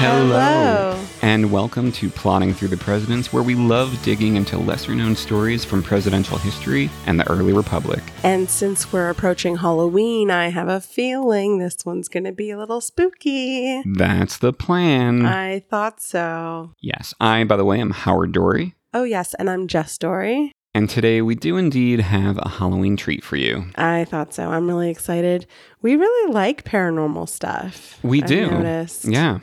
Hello. And welcome to Plodding Through the Presidents, where we love digging into lesser known stories from presidential history and the early republic. And since we're approaching Halloween, I have a feeling this one's going to be a little spooky. That's the plan. I thought so. yes, I, by the way, am Howard Dorre. Oh, yes, and I'm Jess Dorre. And today we do indeed have a Halloween treat for you. I thought so. I'm really excited. We really like paranormal stuff. We I've do. noticed. Yeah.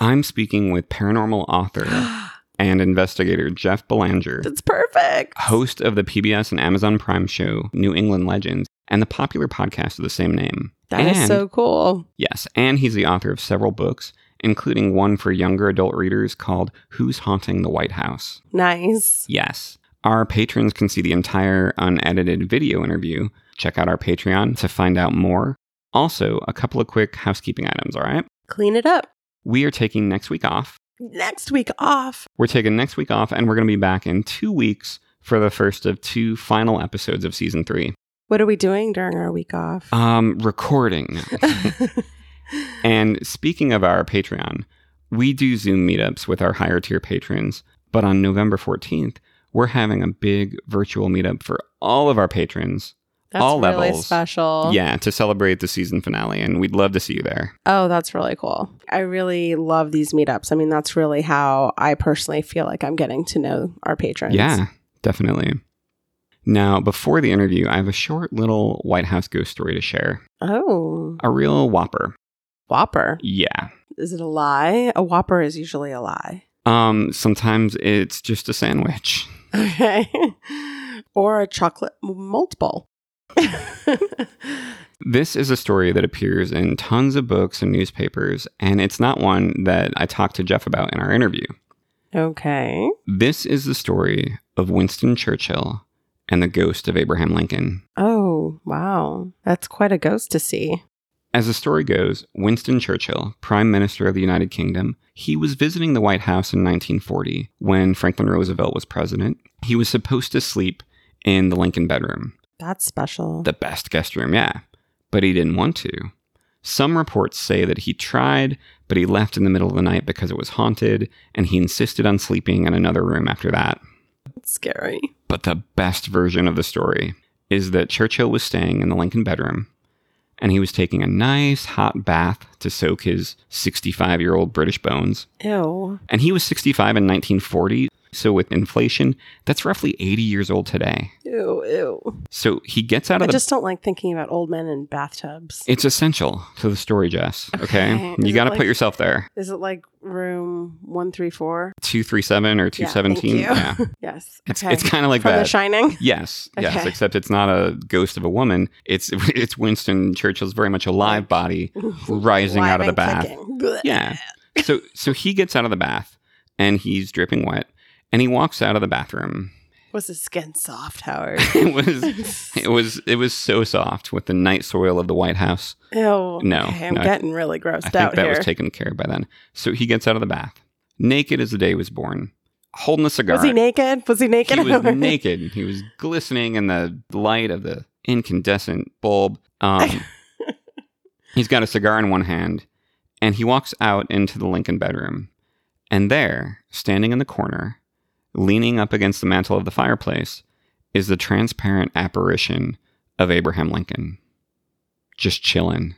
I'm speaking with paranormal author and investigator Jeff Belanger, That's perfect. host of the PBS and Amazon Prime show New England Legends and the popular podcast of the same name. That is And- so cool. Yes, and he's the author of several books, including one for younger adult readers called Who's Haunting the White House? Nice. Yes. Our patrons can see the entire unedited video interview. Check out our Patreon to find out more. Also, a couple of quick housekeeping items, all right? Clean it up. We are taking next week off. Next week off. We're taking next week off, and we're going to be back in two weeks for the first of two final episodes of season three. What are we doing during our week off? Um, recording. And speaking of our Patreon, we do Zoom meetups with our higher tier patrons, but on November 14th, we're having a big virtual meetup for all of our patrons. That's all really levels. special. Yeah, to celebrate the season finale, and we'd love to see you there. Oh, that's really cool. I really love these meetups. I mean, that's really how I personally feel like I'm getting to know our patrons. Yeah, definitely. Now, before the interview, I have a short little White House ghost story to share. Oh, A real whopper. Whopper. Yeah. Is it a lie? A Whopper is usually a lie. Um, sometimes it's just a sandwich. Okay. or a chocolate malt multiple. This is a story that appears in tons of books and newspapers, and it's not one that I talked to Jeff about in our interview. okay. This is the story of Winston Churchill and the ghost of Abraham Lincoln. Oh, wow. That's quite a ghost to see. As the story goes, Winston Churchill, Prime Minister of the United Kingdom, he was visiting the White House in 1940 when Franklin Roosevelt was president. He was supposed to sleep in the Lincoln bedroom, That's special. the best guest room, yeah, but he didn't want to. Some reports say that he tried, but he left in the middle of the night because it was haunted, and he insisted on sleeping in another room after that. That's scary. But the best version of the story is that Churchill was staying in the Lincoln bedroom and he was taking a nice hot bath to soak his 65 year old British bones. Ew. And he was 65 in 1940. So with inflation, that's roughly 80 years old today. Ew, ew. So he gets out I of the just don't like thinking about old men in bathtubs. It's essential to the story, Jess. Okay. Okay. You got to like- put yourself there. Is it like room 134? 237 or Yeah, 217. thank you. Yeah. Yes. It's, okay. it's kind of like From that. The Shining? Yes, yes, except it's not a ghost of a woman. It's it's Winston Churchill's very much alive live body rising out of the bath. Yeah. So so he gets out of the bath and he's dripping wet and he walks out of the bathroom. Was his skin soft, Howard? It was it was it was so soft with the night soil of the White House. Oh No, Okay, I'm no, getting really grossed I think out that here. was taken care of by then. So he gets out of the bath, naked as the day was born, holding a cigar. was he naked? Was he naked? He was naked. He was glistening in the light of the incandescent bulb. Um, he's got a cigar in one hand, and he walks out into the Lincoln bedroom. And there, standing in the corner, leaning up against the mantel of the fireplace, is the transparent apparition of Abraham Lincoln. Just chilling.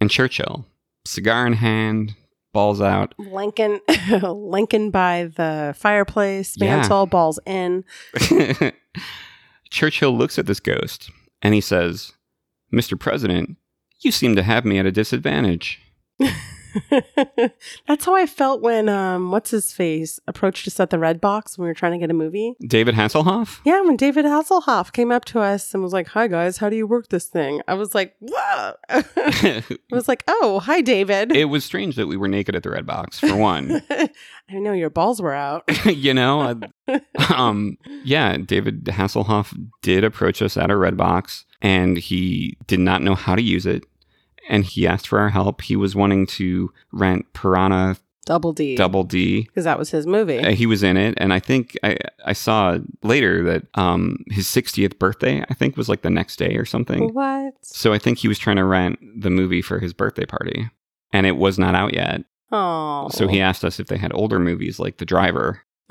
And Churchill, cigar in hand, balls out. Lincoln, Lincoln by the fireplace, Yeah. mantle, balls in. Churchill looks at this ghost and he says, Mr. President, you seem to have me at a disadvantage. That's how I felt when um what's his face approached us at the Red Box when we were trying to get a movie. David Hasselhoff? Yeah, when David Hasselhoff came up to us and was like, "Hi guys, how do you work this thing?" I was like, "Whoa!" I was like, "Oh, hi, David." it was strange that we were naked at the Red Box, for one. I know your balls were out. you know? um, yeah, David Hasselhoff did approach us at a Red Box, and he did not know how to use it. And he asked for our help. He was wanting to rent Piranha Double D. Double D. Because that was his movie. Uh, he was in it, and I think I, I saw later that um, his 60th birthday, I think, was like the next day or something. what? So I think he was trying to rent the movie for his birthday party, and it was not out yet. Oh. So he asked us if they had older movies like The Driver,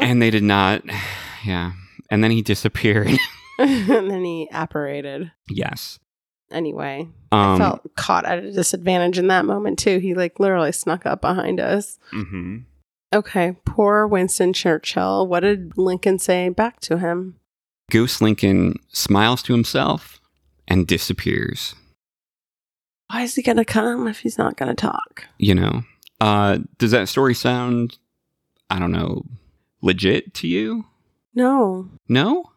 and they did not. Yeah. And then he disappeared. and then he apparated. yes. Anyway, I Um, felt caught at a disadvantage in that moment too. He like literally snuck up behind us. mhm. Okay, poor Winston Churchill. What did Lincoln say back to him? Goose Lincoln smiles to himself and disappears. Why is he gonna come if he's not gonna talk? You know, uh, does that story sound, I don't know, legit to you? No. No?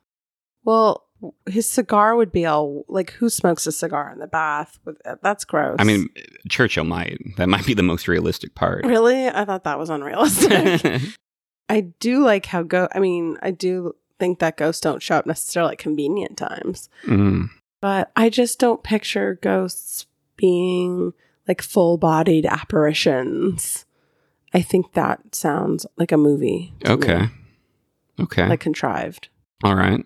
Well, his cigar would be all like, who smokes a cigar in the bath? With that's gross. I mean, Churchill might. That might be the most realistic part. really, I thought that was unrealistic. I do like how go. I mean, I do think that ghosts don't show up necessarily at convenient times, Mm. but I just don't picture ghosts being like full-bodied apparitions. I think that sounds like a movie. to me, Okay. Okay. like contrived. All right.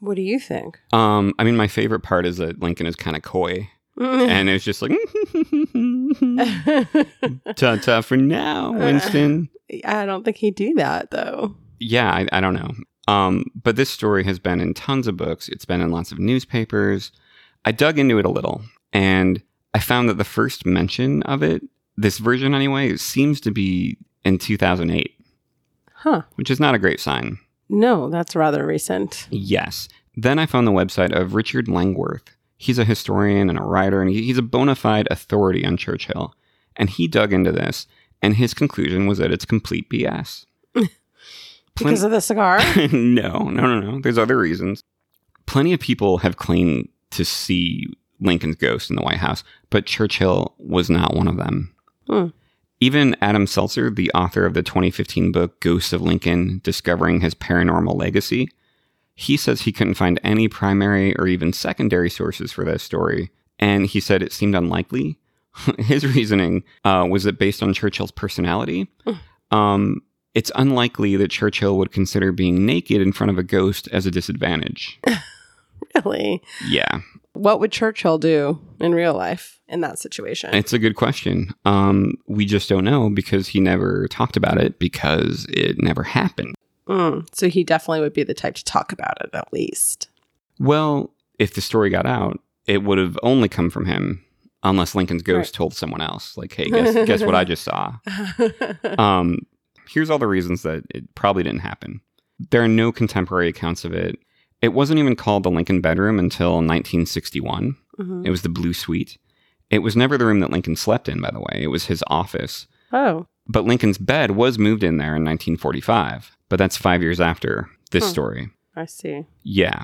What do you think? Um, I mean, my favorite part is that Lincoln is kind of coy, and it's just like, ta ta for now, Winston. I don't think he'd do that though. Yeah, I, I don't know. Um, but this story has been in tons of books. It's been in lots of newspapers. I dug into it a little, and I found that the first mention of it, this version anyway, seems to be in 2008, Huh. which is not a great sign. No, that's rather recent. Yes. Then I found the website of Richard Langworth. He's a historian and a writer, and he's a bona fide authority on Churchill. And he dug into this, and his conclusion was that it's complete BS. Because of the cigar? no, no, no, no. There's other reasons. Plenty of people have claimed to see Lincoln's ghost in the White House, but Churchill was not one of them. Hmm. Even Adam Selzer, the author of the 2015 book Ghosts of Lincoln Discovering His Paranormal Legacy, he says he couldn't find any primary or even secondary sources for this story, and he said it seemed unlikely. His reasoning uh, was that based on Churchill's personality, um, it's unlikely that Churchill would consider being naked in front of a ghost as a disadvantage. really? Yeah, What would Churchill do in real life in that situation? it's a good question. Um, we just don't know because he never talked about it because it never happened. Mm, so he definitely would be the type to talk about it at least. Well, if the story got out, it would have only come from him, unless Lincoln's ghost Right. told someone else, like, "Hey, guess, guess what I just saw." Um, here's all the reasons that it probably didn't happen. There are no contemporary accounts of it. It wasn't even called the Lincoln bedroom until 1961. Mhm. It was the Blue Suite. It was never the room that Lincoln slept in, by the way. It was his office. Oh, But Lincoln's bed was moved in there in 1945. But that's five years after this Huh. story. I see. Yeah.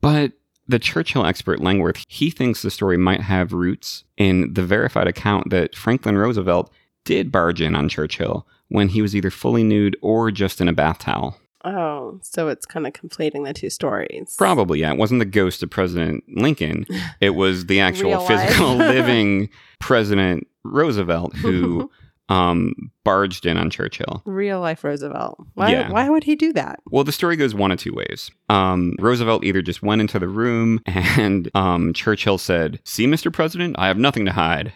But the Churchill expert Langworth, he thinks the story might have roots in the verified account that Franklin Roosevelt did barge in on Churchill when he was either fully nude or just in a bath towel. Oh, so it's kind of conflating the two stories. Probably, yeah. It wasn't the ghost of President Lincoln. It was the actual physical living President Roosevelt who um, barged in on Churchill. Real life Roosevelt. Why? Yeah. Why would he do that? Well, the story goes one of two ways. Um, Roosevelt either just went into the room and um, Churchill said, See, Mr. President, I have nothing to hide.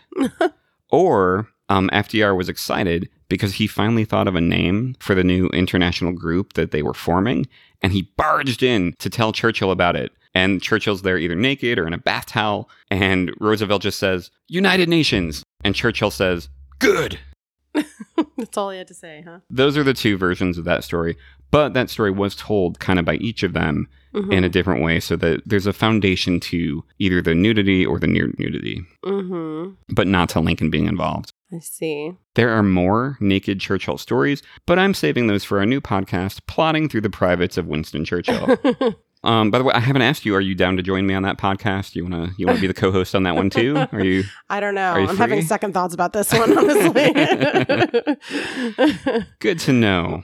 or um, FDR was excited because he finally thought of a name for the new international group that they were forming and he barged in to tell Churchill about it. And Churchill's there either naked or in a bath towel. And Roosevelt just says, United Nations. And Churchill says, Good. That's all he had to say, huh? Those are the two versions of that story. But that story was told kind of by each of them Mm-hmm. in a different way so that there's a foundation to either the nudity or the near nudity, mm-hmm. but not to Lincoln being involved. I see. There are more naked Churchill stories, but I'm saving those for a new podcast, Plodding Through the Privates of Winston Churchill. um, by the way, I haven't asked you, are you down to join me on that podcast? You wanna you wanna be the co-host on that one too? Are you I don't know. I'm having second thoughts about this one, honestly. good to know?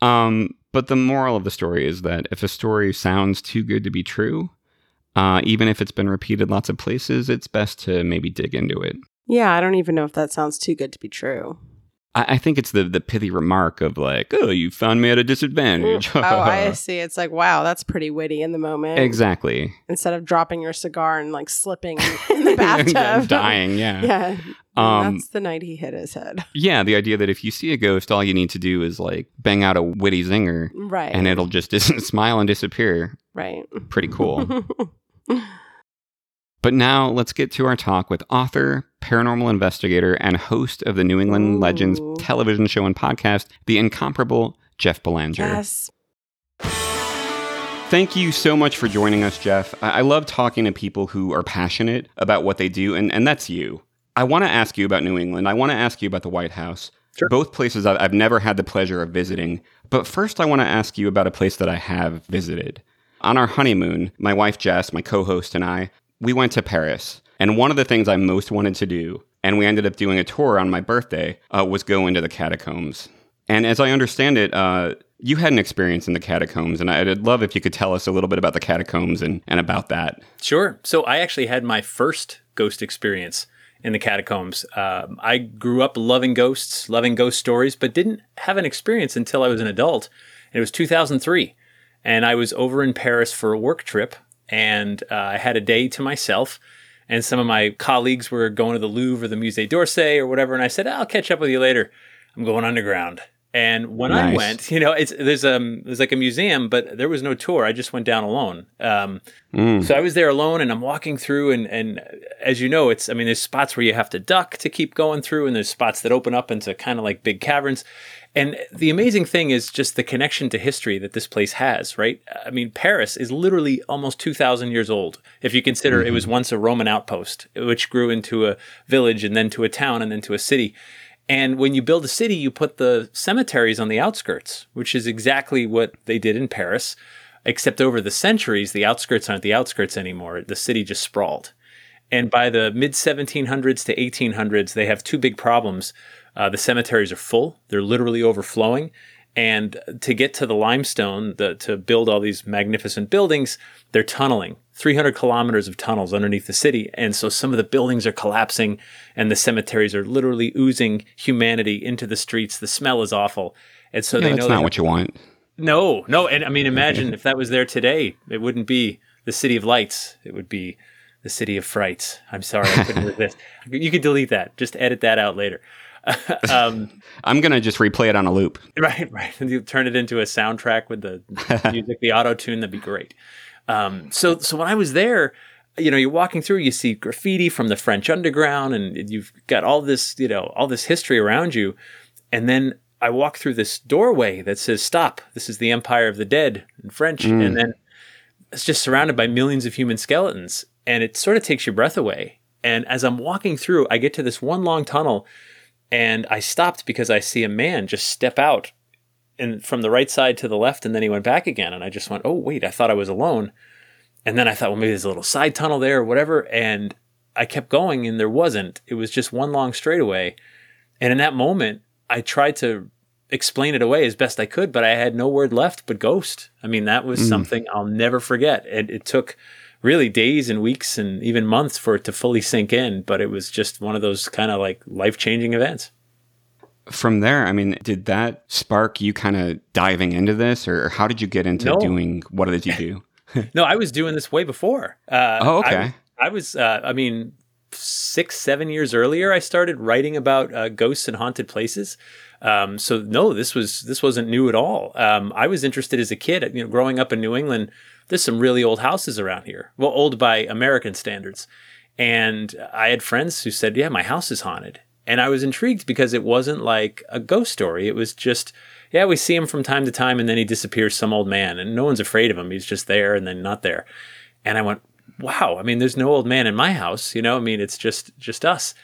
Um, but the moral of the story is that if a story sounds too good to be true, uh, even if it's been repeated lots of places, it's best to maybe dig into it. Yeah, I don't even know if that sounds too good to be true. I, I think it's the the pithy remark of like, "Oh, you found me at a disadvantage." oh, I see. It's like, wow, that's pretty witty in the moment. exactly. Instead of dropping your cigar and like slipping in the bathtub. dying. Yeah. Yeah. Um, that's the night he hit his head. Yeah, the idea that if you see a ghost, all you need to do is like bang out a witty zinger, Right. and it'll just dis- smile and disappear. right. Pretty cool. But now let's get to our talk with author, paranormal investigator, and host of the New England Ooh. Legends television show and podcast, the incomparable Jeff Belanger. yes. Thank you so much for joining us, Jeff. I-, I love talking to people who are passionate about what they do, and, and that's you. I want to ask you about New England. I want to ask you about the White House. Sure. Both places I- I've never had the pleasure of visiting. But first, I want to ask you about a place that I have visited. On our honeymoon, my wife Jess, my co host, and I, we went to Paris. And one of the things I most wanted to do, and we ended up doing a tour on my birthday, uh, was go into the catacombs. And as I understand it, uh, you had an experience in the catacombs, and I'd love if you could tell us a little bit about the catacombs and, and about that. Sure. So I actually had my first ghost experience in the catacombs. Um, I grew up loving ghosts, loving ghost stories, but didn't have an experience until I was an adult. And it was 2003. And I was over in Paris for a work trip, and uh, I had a day to myself. And some of my colleagues were going to the Louvre or the Musée d'Orsay or whatever. And I said, I'll catch up with you later. I'm going underground. And when I went, you know, it's there's um there's like a museum, but there was no tour. I just went down alone. Um, Mm. so I was there alone, and I'm walking through, and and as you know, it's I mean, there's spots where you have to duck to keep going through, and there's spots that open up into kind of like big caverns. And the amazing thing is just the connection to history that this place has, right? I mean, Paris is literally almost 2,000 years old. If you consider it was mm-hmm. once a Roman outpost, which grew into a village and then to a town and then to a city. And when you build a city, you put the cemeteries on the outskirts, which is exactly what they did in Paris. Except over the centuries, the outskirts aren't the outskirts anymore. The city just sprawled. And by the mid 1700s to 1800s, they have two big problems. Uh, the cemeteries are full, they're literally overflowing. And to get to the limestone, the, to build all these magnificent buildings, they're tunneling 300 kilometers of tunnels underneath the city. And so some of the buildings are collapsing, and the cemeteries are literally oozing humanity into the streets. The smell is awful. And so Yeah, they that's know that's not what you want. no, no. And I mean, imagine if that was there today, it wouldn't be the city of lights. It would be the city of frights. I'm sorry, I couldn't resist. You could delete that. Just edit that out later. um, I'm gonna just replay it on a loop. right, right. And you turn it into a soundtrack with the music, the auto tune. That'd be great. Um, so, so when I was there, you know, you're walking through, you see graffiti from the French underground, and you've got all this, you know, all this history around you. And then I walk through this doorway that says "Stop." This is the Empire of the Dead in French, and then it's just surrounded by millions of human skeletons, and it sort of takes your breath away. And as I'm walking through, I get to this one long tunnel, and I stopped because I see a man just step out and from the right side to the left, and then he went back again. And I just went, oh, wait, I thought I was alone. And then I thought, well, maybe there's a little side tunnel there or whatever. And I kept going, and there wasn't. It was just one long straightaway. And in that moment, I tried to explain it away as best I could, but I had no word left but ghost. I mean, that was mm. something I'll never forget. And it took really days and weeks and even months for it to fully sink in, but it was just one of those kind of like life changing events. From there, I mean, did that spark you kind of diving into this, or how did you get into No. doing what did you do? No, I was doing this way before. Uh, Oh, okay. I, I was, uh, I mean, six, seven years earlier, I started writing about uh, ghosts and haunted places. Um, so no, this was this wasn't new at all. Um, I was interested as a kid. You know, growing up in New England, there's some really old houses around here. Well, old by American standards. And I had friends who said, "Yeah, my house is haunted." And I was intrigued because it wasn't like a ghost story. It was just, yeah, we see him from time to time and then he disappears, some old man, and no one's afraid of him. He's just there and then not there. And I went, wow, I mean, there's no old man in my house, you know, I mean, it's just just us.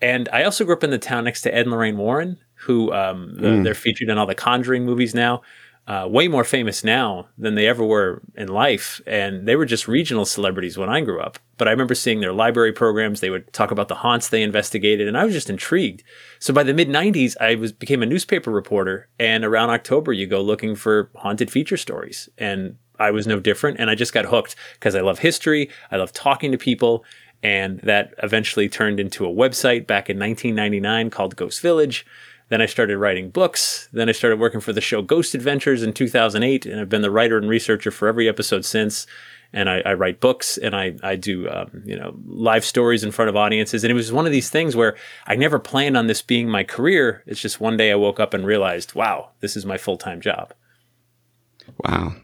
And I also grew up in the town next to Ed and Lorraine Warren, who um, the, they're featured in all the Conjuring movies now. Uh, way more famous now than they ever were in life. And they were just regional celebrities when I grew up. But I remember seeing their library programs. They would talk about the haunts they investigated, and I was just intrigued. So by the mid 90s, I was became a newspaper reporter. And around October, you go looking for haunted feature stories. And I was no different. And I just got hooked because I love history. I love talking to people. And that eventually turned into a website back in 1999 called Ghost Village. Then I started writing books. Then I started working for the show Ghost Adventures in 2008, and I've been the writer and researcher for every episode since. And I, I write books and I, I do um, you know live stories in front of audiences. And it was one of these things where I never planned on this being my career. It's just one day I woke up and realized, wow, this is my full time job. Wow.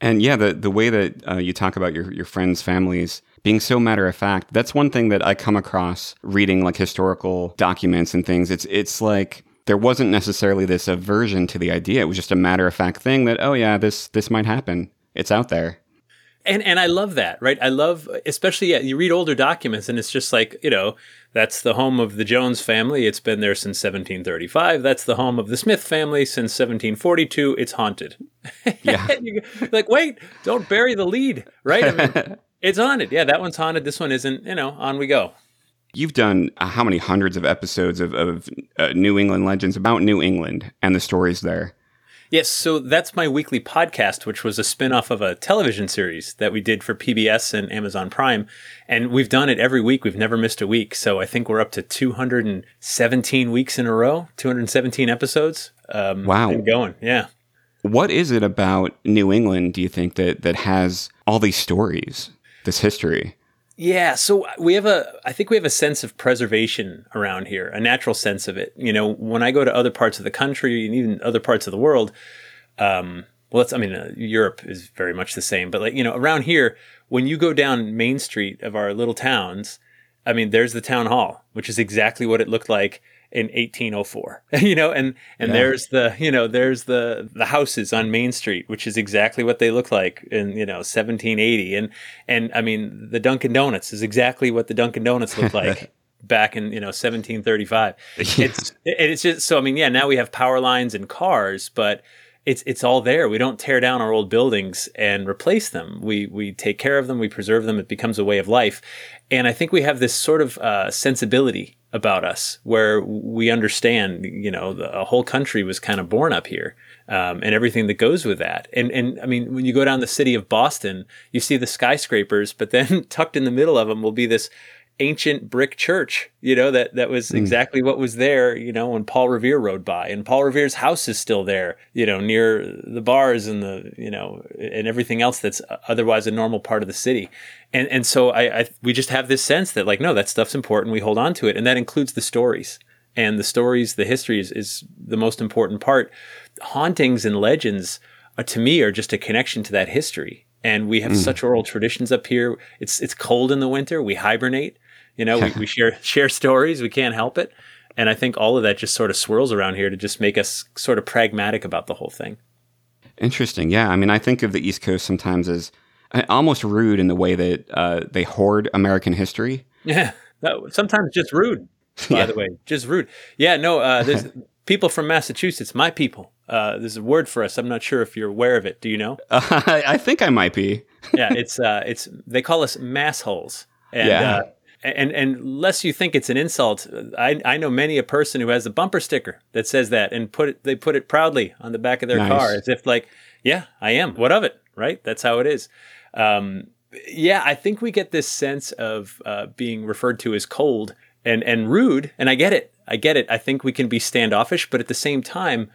And yeah, the the way that uh, you talk about your your friends' families being so matter of fact, that's one thing that I come across reading like historical documents and things. It's it's like there wasn't necessarily this aversion to the idea. It was just a matter of fact thing that oh yeah, this this might happen. It's out there. And and I love that, right? I love especially yeah, you read older documents and it's just like, you know, that's the home of the Jones family. It's been there since 1735. That's the home of the Smith family since 1742. It's haunted. Yeah. like, wait, don't bury the lead, right? I mean, it's haunted. Yeah, that one's haunted. This one isn't. You know, on we go. You've done uh, how many hundreds of episodes of, of uh, New England legends about New England and the stories there? Yes, so that's my weekly podcast, which was a spin-off of a television series that we did for PBS and Amazon Prime. And we've done it every week. We've never missed a week. So I think we're up to 217 weeks in a row, 217 episodes. Um, Wow. and going. Yeah. What is it about New England, do you think, that, that has all these stories, this history? Yeah, so we have a I think we have a sense of preservation around here, a natural sense of it. You know, when I go to other parts of the country and even other parts of the world, um, well, it's, I mean, uh, Europe is very much the same, but like, you know, around here, when you go down Main Street of our little towns, I mean, there's the town hall, which is exactly what it looked like in 1804, you know, and, and Yeah. there's the, you know, there's the, the houses on Main Street, which is exactly what they look like in, you know, 1780. And, and I mean, the Dunkin' Donuts is exactly what the Dunkin' Donuts looked like back in, you know, 1735 it's it- it's just so I mean, yeah, now we have power lines and cars, but it's it's all there. We don't tear down our old buildings and replace them. We we take care of them, we preserve them. It becomes a way of life, and I think we have this sort of uh, sensibility about us where we understand. You know, the a whole country was kind of born up here. Um, and everything that goes with that, and and I mean, when you go down the city of Boston, you see the skyscrapers, but then tucked in the middle of them will be this ancient brick church, you know, that, that was exactly what was there, you know, when Paul Revere rode by. And Paul Revere's house is still there, you know, near the bars and the, you know, and everything else that's otherwise a normal part of the city. And and so I, I we just have this sense that like, no, that stuff's important. We hold on to it. And that includes the stories. And the stories, the history is, is the most important part. Hauntings and legends, uh, to me, are just a connection to that history. And we have such oral traditions up here. It's it's cold in the winter. We hibernate. You know, we, we share share stories. We can't help it. And I think all of that just sort of swirls around here to just make us sort of pragmatic about the whole thing. Interesting. Yeah. I mean, I think of the East Coast sometimes as uh, almost rude in the way that uh, they hoard American history. Yeah. Sometimes just rude, by Yeah. the way. Just rude. Yeah, no, uh, there's people from Massachusetts, my people. Uh, there's a word for us. I'm not sure if you're aware of it. Do you know? Uh, I, I think I might be. yeah, it's uh, it's they call us massholes. And, Yeah. And and unless you think it's an insult, I I know many a person who has a bumper sticker that says that and put it they put it proudly on the back of their Nice. car as if like, yeah, I am. What of it? Right? That's how it is. Um, yeah, I think we get this sense of uh, being referred to as cold and and rude, and I get it. I get it. I think we can be standoffish, but at the same time,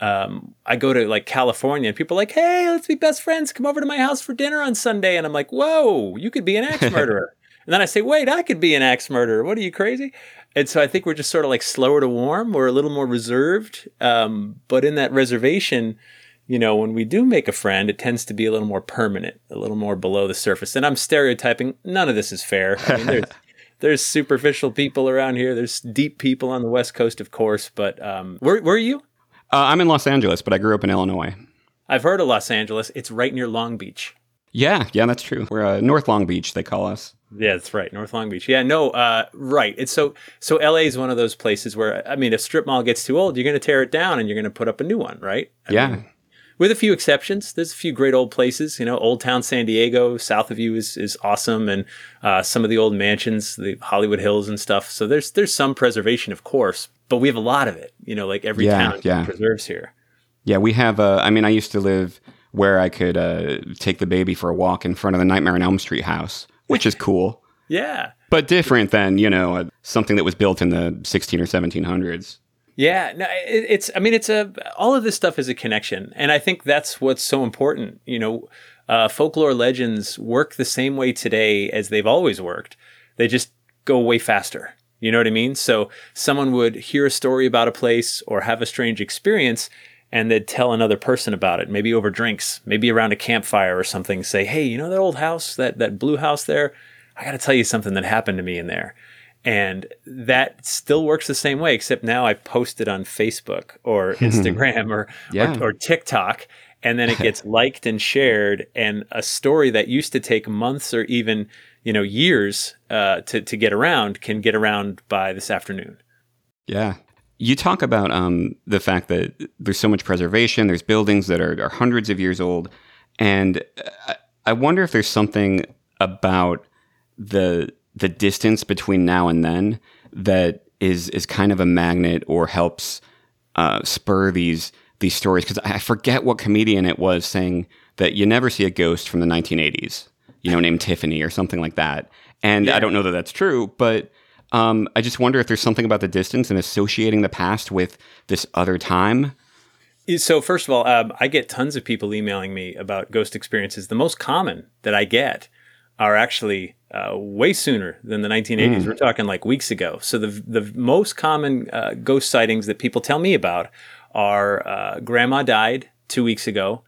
um, I go to like California and people are like, hey, let's be best friends. Come over to my house for dinner on Sunday. And I'm like, whoa, you could be an axe murderer. And then I say, wait, I could be an axe murderer. What are you crazy? And so I think we're just sort of like slower to warm. We're a little more reserved. Um, but in that reservation, you know, when we do make a friend, it tends to be a little more permanent, a little more below the surface. And I'm stereotyping. None of this is fair. I mean, there's, there's superficial people around here. There's deep people on the West Coast, of course. But um, where, where are you? Uh, I'm in Los Angeles, but I grew up in Illinois. I've heard of Los Angeles. It's right near Long Beach. Yeah, yeah, that's true. We're uh, North Long Beach, they call us. Yeah, that's right. North Long Beach. Yeah, no, uh, right. It's so so. LA is one of those places where I mean, if strip mall gets too old, you're going to tear it down and you're going to put up a new one, right? I yeah. mean, with a few exceptions. There's a few great old places. You know, Old Town San Diego, south of you is is awesome, and uh, some of the old mansions, the Hollywood Hills and stuff. So there's there's some preservation, of course, but we have a lot of it. You know, like every Yeah, town yeah. preserves here. Yeah, we have. Uh, I mean, I used to live where I could uh, take the baby for a walk in front of the Nightmare on Elm Street house, which is cool, Yeah. but different than you know something that was built in the 16 or 1700s. Yeah, no, it, it's. I mean, it's a. All of this stuff is a connection, and I think that's what's so important. You know, uh, folklore legends work the same way today as they've always worked. They just go way faster. You know what I mean? So someone would hear a story about a place or have a strange experience, and they'd tell another person about it, maybe over drinks, maybe around a campfire or something. Say, hey, you know that old house, that that blue house there? I got to tell you something that happened to me in there. And that still works the same way, except now I post it on Facebook or Instagram or, Yeah. or or TikTok, and then it gets liked and shared. And a story that used to take months or even you know years uh, to to get around can get around by this afternoon. Yeah. You talk about um, the fact that there's so much preservation, there's buildings that are, are hundreds of years old. And I, I wonder if there's something about the the distance between now and then that is is kind of a magnet or helps uh, spur these these stories. Because I forget what comedian it was saying that you never see a ghost from the 1980s, you know, named Tiffany or something like that. And I don't know that that's true, but um, I just wonder if there's something about the distance and associating the past with this other time. So first of all, um, I get tons of people emailing me about ghost experiences. The most common that I get are actually uh, way sooner than the 1980s. We're talking like weeks ago. So the the most common uh, ghost sightings that people tell me about are uh, grandma died two weeks ago,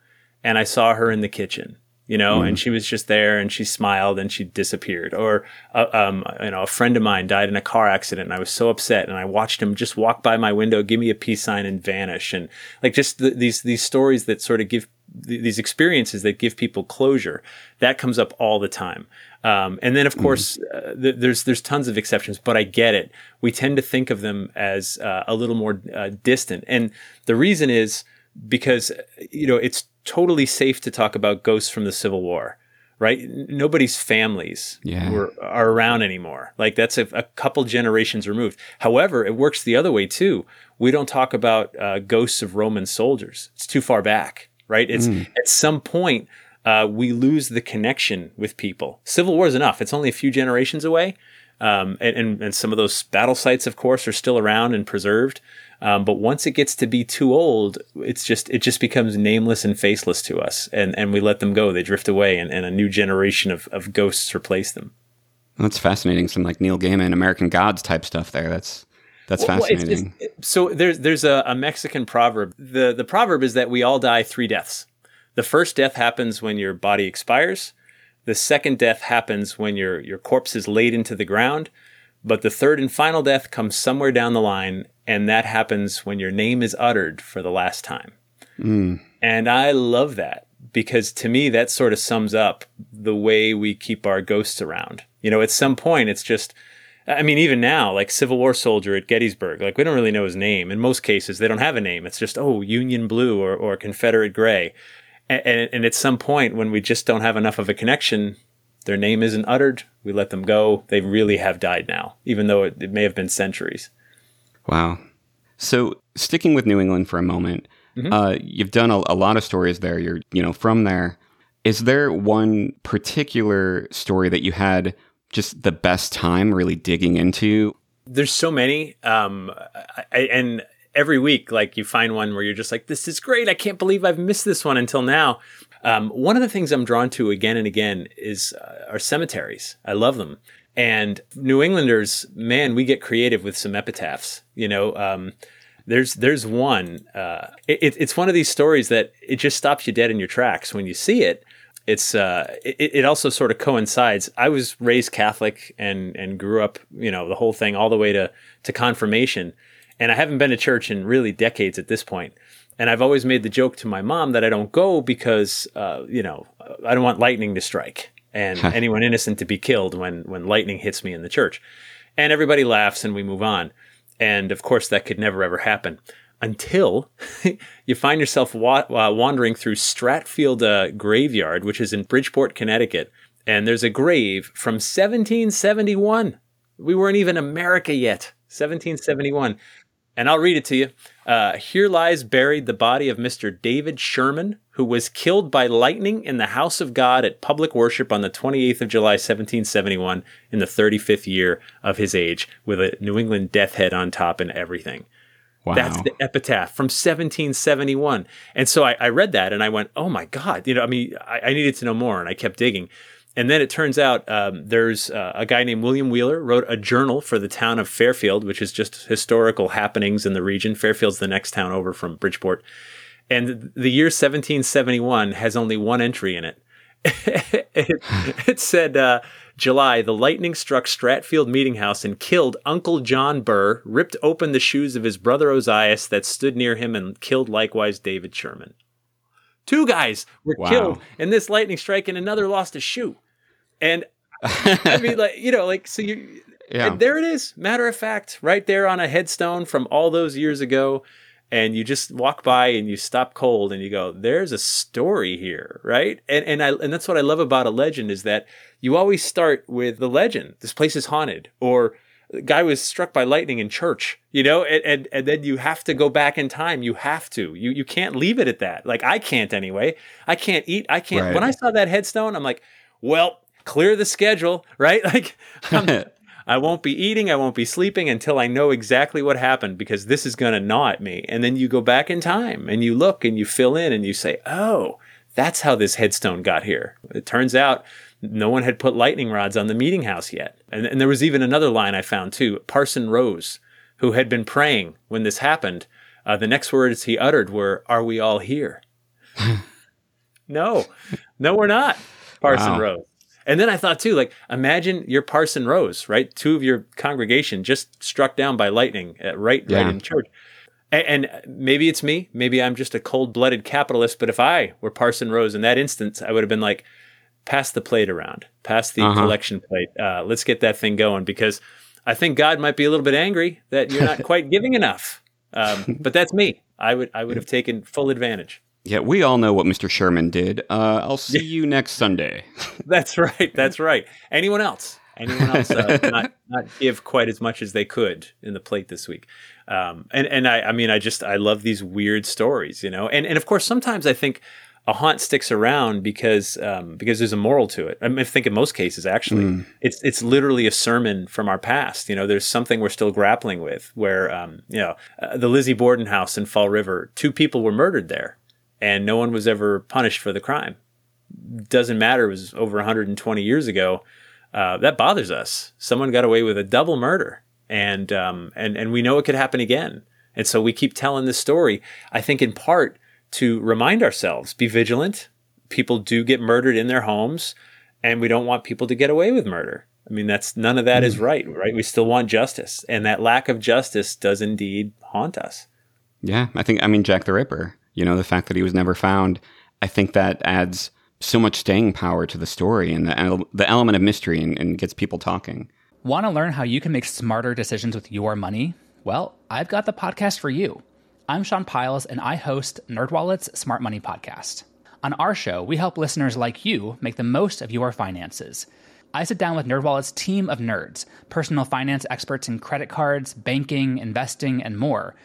and I saw her in the kitchen. You know, and she was just there, and she smiled, and she disappeared. Or, uh, um, you know, a friend of mine died in a car accident, and I was so upset, and I watched him just walk by my window, give me a peace sign, and vanish. And like just th- these these stories that sort of give th- these experiences that give people closure. That comes up all the time. Um, and then, of course, uh, th- there's there's tons of exceptions, but I get it. We tend to think of them as uh, a little more uh, distant, and the reason is because you know it's totally safe to talk about ghosts from the Civil War, right? Nobody's families Yeah. were are around anymore. Like that's a, a couple generations removed. However, it works the other way too. We don't talk about uh, ghosts of Roman soldiers. It's too far back, right? It's at some point uh, we lose the connection with people. Civil War is enough. It's only a few generations away. Um, and, and, and some of those battle sites, of course, are still around and preserved. Um, but once it gets to be too old, it's just it just becomes nameless and faceless to us, and, and we let them go. They drift away, and, and a new generation of, of ghosts replace them. That's fascinating. Some like Neil Gaiman, American Gods type stuff there. That's that's Well, it's- it's- fascinating. so there's there's a, a Mexican proverb. the The proverb is that we all die three deaths. The first death happens when your body expires. The second death happens when your your corpse is laid into the ground. But the third and final death comes somewhere down the line, and that happens when your name is uttered for the last time. Hmm. And I love that because to me, that sort of sums up the way we keep our ghosts around. You know, at some point, it's just, I mean, even now, like Civil War soldier at Gettysburg, like we don't really know his name. In most cases, they don't have a name. It's just, oh, Union Blue or, or Confederate Gray. And, and, and at some point, when we just don't have enough of a connection, their name isn't uttered. We let them go. They really have died now, even though it, it may have been centuries. Wow. So sticking with New England for a moment, uh, you've done a, a lot of stories there. You're you know from there. Is there one particular story that you had just the best time really digging into? there's so many um I, and every week like you find one where you're just like this is great i can't believe i've missed this one until now um, one of the things i'm drawn to again and again is uh, our cemeteries i love them and new englanders man we get creative with some epitaphs you know um, there's there's one uh, it, it's one of these stories that it just stops you dead in your tracks when you see it it's uh, it, it also sort of coincides. I was raised Catholic and and grew up, you know, the whole thing all the way to to confirmation, and I haven't been to church in really decades at this point. And I've always made the joke to my mom that I don't go because, uh, you know, I don't want lightning to strike. And anyone innocent to be killed when when lightning hits me in the church. And everybody laughs and we move on. And of course, that could never ever happen until you find yourself wa- uh, wandering through Stratfield uh, Graveyard, which is in Bridgeport, Connecticut. And there's a grave from 1771. We weren't even America yet. 1771. And I'll read it to you. Uh, here lies buried the body of Mr. David Sherman, who was killed by lightning in the house of God at public worship on the 28th of July, 1771, in the 35th year of his age, with a New England death head on top and everything. Wow. That's the epitaph from 1771. And so I, I, read that and I went, oh my God. You know, I mean, I, I needed to know more and I kept digging. And then it turns out um, there's uh, a guy named William Wheeler wrote a journal for the town of Fairfield, which is just historical happenings in the region. Fairfield's the next town over from Bridgeport. And the year 1771 has only one entry in it. it, it, said, uh, July, the lightning struck Stratfield Meeting House and killed Uncle John Burr, ripped open the shoes of his brother Ozias that stood near him, and killed likewise David Sherman. Two guys were wow. killed in this lightning strike, and another lost a shoe. And I mean, like, you know, like, so you, yeah. there it is. Matter of fact, right there on a headstone from all those years ago. And you just walk by and you stop cold and you go, there's a story here, right? And, and I, and that's what I love about a legend is that you always start with the legend. This place is haunted or, the guy was struck by lightning in church, you know, and, and, and then you have to go back in time. You have to. You you can't leave it at that. Like I can't anyway. I can't eat. I can't. Right. When I saw that headstone, I'm like, well, clear the schedule, right? Like, I won't be eating, I won't be sleeping until I know exactly what happened because this is going to gnaw at me. And then you go back in time and you look and you fill in and you say, oh, that's how this headstone got here. It turns out no one had put lightning rods on the meeting house yet. And, and there was even another line I found too Parson Rose, who had been praying when this happened. Uh, the next words he uttered were, Are we all here? no, no, we're not, Parson wow. Rose. And then I thought too, like, imagine your Parson Rose, right? Two of your congregation just struck down by lightning at, right, yeah. right in church. And, and maybe it's me. Maybe I'm just a cold blooded capitalist. But if I were Parson Rose in that instance, I would have been like, pass the plate around, pass the uh-huh. collection plate. Uh, let's get that thing going because I think God might be a little bit angry that you're not quite giving enough. Um, but that's me. I would I would have taken full advantage. Yeah, we all know what Mr. Sherman did. Uh, I'll see you next Sunday. that's right. That's right. Anyone else? Anyone else uh, not not give quite as much as they could in the plate this week? Um, and and I I mean I just I love these weird stories, you know. And and of course sometimes I think a haunt sticks around because um, because there's a moral to it. I, mean, I think in most cases, actually, mm. it's it's literally a sermon from our past. You know, there's something we're still grappling with. Where um, you know, uh, the Lizzie Borden house in Fall River, two people were murdered there, and no one was ever punished for the crime. Doesn't matter. It was over 120 years ago. Uh, that bothers us. Someone got away with a double murder, and um, and and we know it could happen again. And so we keep telling this story. I think in part to remind ourselves, be vigilant. People do get murdered in their homes, and we don't want people to get away with murder. I mean, that's none of that is mm. right, right? We still want justice, and that lack of justice does indeed haunt us. Yeah, I think I mean Jack the Ripper you know, the fact that he was never found, I think that adds so much staying power to the story and the, the element of mystery and, and gets people talking. Want to learn how you can make smarter decisions with your money? Well, I've got the podcast for you. I'm Sean Pyles, and I host NerdWallet's Smart Money Podcast. On our show, we help listeners like you make the most of your finances. I sit down with NerdWallet's team of nerds, personal finance experts in credit cards, banking, investing, and more –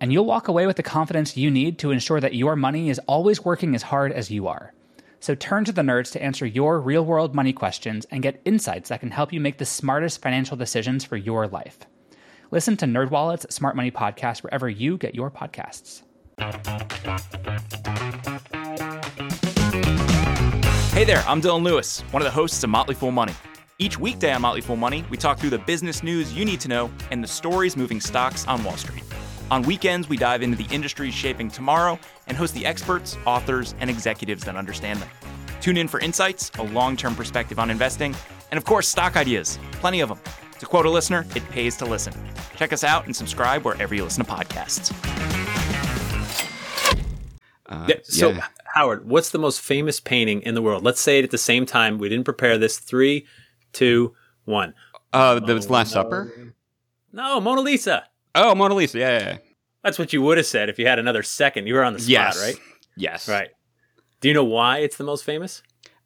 and you'll walk away with the confidence you need to ensure that your money is always working as hard as you are. So turn to the nerds to answer your real world money questions and get insights that can help you make the smartest financial decisions for your life. Listen to NerdWallet's Smart Money Podcast wherever you get your podcasts. Hey there, I'm Dylan Lewis, one of the hosts of Motley Fool Money. Each weekday on Motley Fool Money, we talk through the business news you need to know and the stories moving stocks on Wall Street. On weekends, we dive into the industries shaping tomorrow and host the experts, authors, and executives that understand them. Tune in for insights, a long term perspective on investing, and of course, stock ideas. Plenty of them. To quote a listener, it pays to listen. Check us out and subscribe wherever you listen to podcasts. Uh, Yeah, so, yeah. Howard, what's the most famous painting in the world? Let's say it at the same time. We didn't prepare this. Three, two, one. Uh, the Last Supper. No, Mona Lisa. Oh, Mona Lisa. Yeah, yeah, yeah. That's what you would have said if you had another second. You were on the spot, Yes. right? Yes. Right. Do you know why it's the most famous?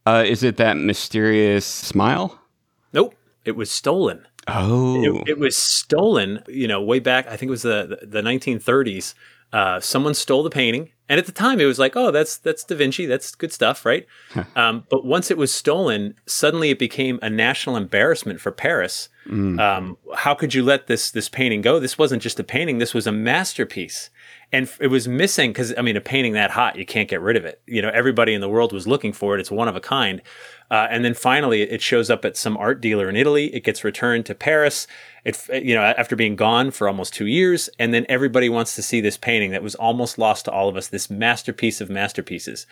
Uh, is it that mysterious smile? Nope. It was stolen. Oh. It, it was stolen, you know, way back. I think it was the the 1930s. Uh, someone stole the painting, and at the time, it was like, "Oh, that's that's Da Vinci. That's good stuff, right?" um, but once it was stolen, suddenly it became a national embarrassment for Paris. Um, how could you let this this painting go? This wasn't just a painting. This was a masterpiece, and it was missing because I mean, a painting that hot, you can't get rid of it. You know, everybody in the world was looking for it. It's one of a kind. Uh, and then finally, it shows up at some art dealer in Italy. It gets returned to Paris. It, you know, after being gone for almost two years, and then everybody wants to see this painting that was almost lost to all of us. This masterpiece of masterpieces.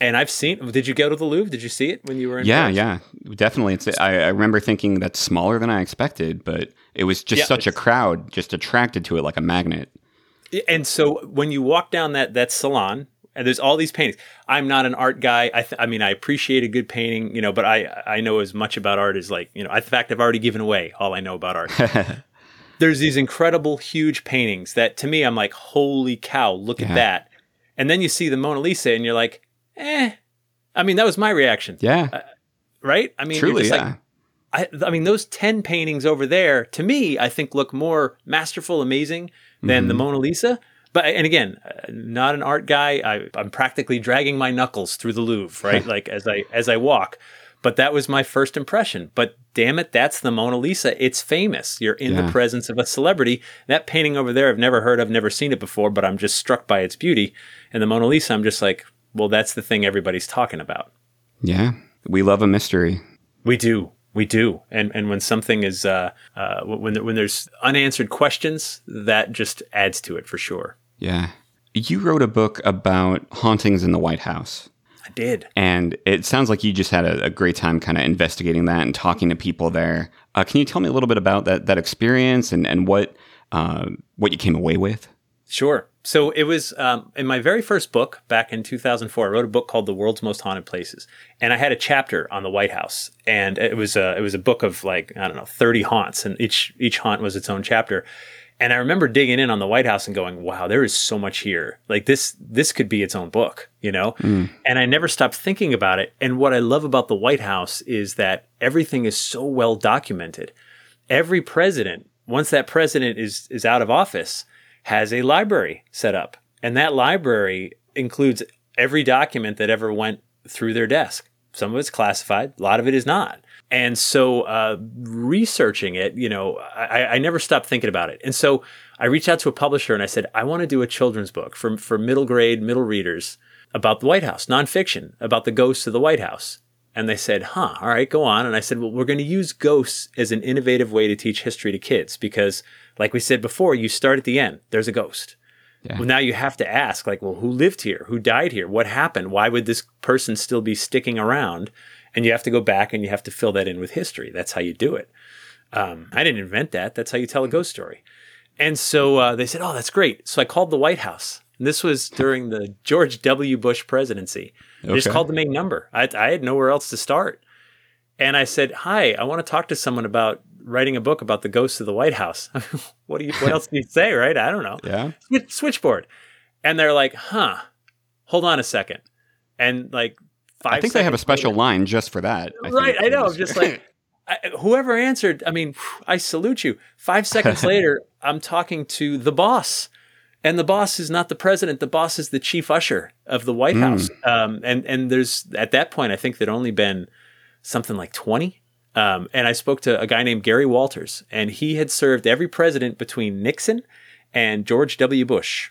And I've seen. Did you go to the Louvre? Did you see it when you were in? yeah, Paris? yeah, definitely. It's. I, I remember thinking that's smaller than I expected, but it was just Yeah, such a crowd, just attracted to it like a magnet. And so when you walk down that that salon, and there's all these paintings. I'm not an art guy. I, th- I mean, I appreciate a good painting, you know, but I I know as much about art as like you know. In fact, I've already given away all I know about art. there's these incredible, huge paintings that to me, I'm like, holy cow, look Yeah. at that. And then you see the Mona Lisa, and you're like, eh. I mean, that was my reaction, Yeah, right? I mean, truly. Yeah. like, I, I mean, those 10 paintings over there, to me, I think look more masterful, amazing than the Mona Lisa. But, and again, uh, not an art guy. I, I'm practically dragging my knuckles through the Louvre, right? like as I, as I walk. But that was my first impression. But damn it, that's the Mona Lisa. It's famous. You're in Yeah. the presence of a celebrity. That painting over there, I've never heard of, never seen it before, but I'm just struck by its beauty. And the Mona Lisa, I'm just like, well, that's the thing everybody's talking about. yeah. We love a mystery. We do. We do. And and when something is uh, uh, when when there's unanswered questions, that just adds to it for sure. Yeah. You wrote a book about hauntings in the White House. I did. And it sounds like you just had a, a great time kind of investigating that and talking to people there. Uh, can you tell me a little bit about that that experience and and what uh, what you came away with? Sure. So it was um, in my very first book back in 2004. I wrote a book called "The World's Most Haunted Places," and I had a chapter on the White House. And it was a it was a book of like I don't know 30 haunts, and each each haunt was its own chapter. And I remember digging in on the White House and going, "Wow, there is so much here. Like this this could be its own book, you know." And I never stopped thinking about it. And what I love about the White House is that everything is so well documented. Every president, once that president is is out of office, has a library set up. And that library includes every document that ever went through their desk. Some of it's classified, a lot of it is not. And so, uh, researching it, you know, I, I never stopped thinking about it. And so, I reached out to a publisher and I said, I want to do a children's book for, for middle grade, middle readers about the White House, nonfiction, about the ghosts of the White House. And they said, huh, all right, go on. And I said, well, we're going to use ghosts as an innovative way to teach history to kids because, like we said before, you start at the end, there's a ghost. Yeah. Well, now you have to ask, like, well, who lived here? Who died here? What happened? Why would this person still be sticking around? And you have to go back and you have to fill that in with history. That's how you do it. Um, I didn't invent that. That's how you tell a ghost story. And so uh, they said, oh, that's great. So I called the White House. And this was during the George W. Bush presidency. I just called the main number. I, I had nowhere else to start. And I said, "Hi, I want to talk to someone about writing a book about the ghosts of the White House." what do you? What else do you say? Right? I don't know. Yeah. Switchboard, and they're like, "Huh? Hold on a second. And like five. I think they have a special later- line just for that. I right? I know. I'm just like. I, whoever answered, I mean, I salute you. Five seconds later, I'm talking to the boss, and the boss is not the president. The boss is the chief usher of the White House. Um, and and there's at that point, I think there'd only been something like 20. Um, and I spoke to a guy named Gary Walters, and he had served every president between Nixon and George W. Bush.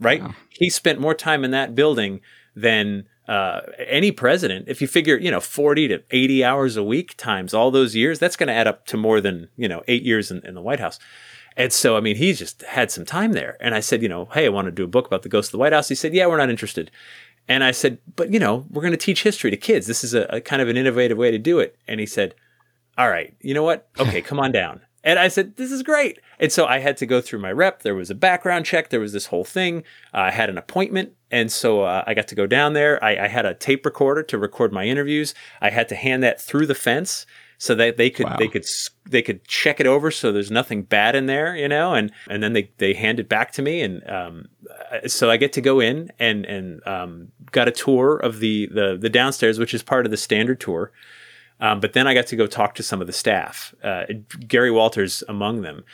Right? He spent more time in that building than uh, any president, if you figure, you know, 40 to 80 hours a week times all those years, that's going to add up to more than, you know, eight years in, in the White House. And so, I mean, he's just had some time there. And I said, you know, hey, I want to do a book about the ghost of the White House. He said, yeah, we're not interested. And I said, but, you know, we're going to teach history to kids. This is a, a kind of an innovative way to do it. And he said, all right, you know what? Okay, come on down. And I said, this is great. And so I had to go through my rep. There was a background check. There was this whole thing. Uh, I had an appointment. And so uh, I got to go down there. I, I, had a tape recorder to record my interviews. I had to hand that through the fence so that they could wow. they could they could check it over so there's nothing bad in there, you know, and and then they they hand it back to me, and um, uh, so I get to go in and and um, got a tour of the the the downstairs, which is part of the standard tour. Um, but then I got to go talk to some of the staff, uh, Gary Walters among them.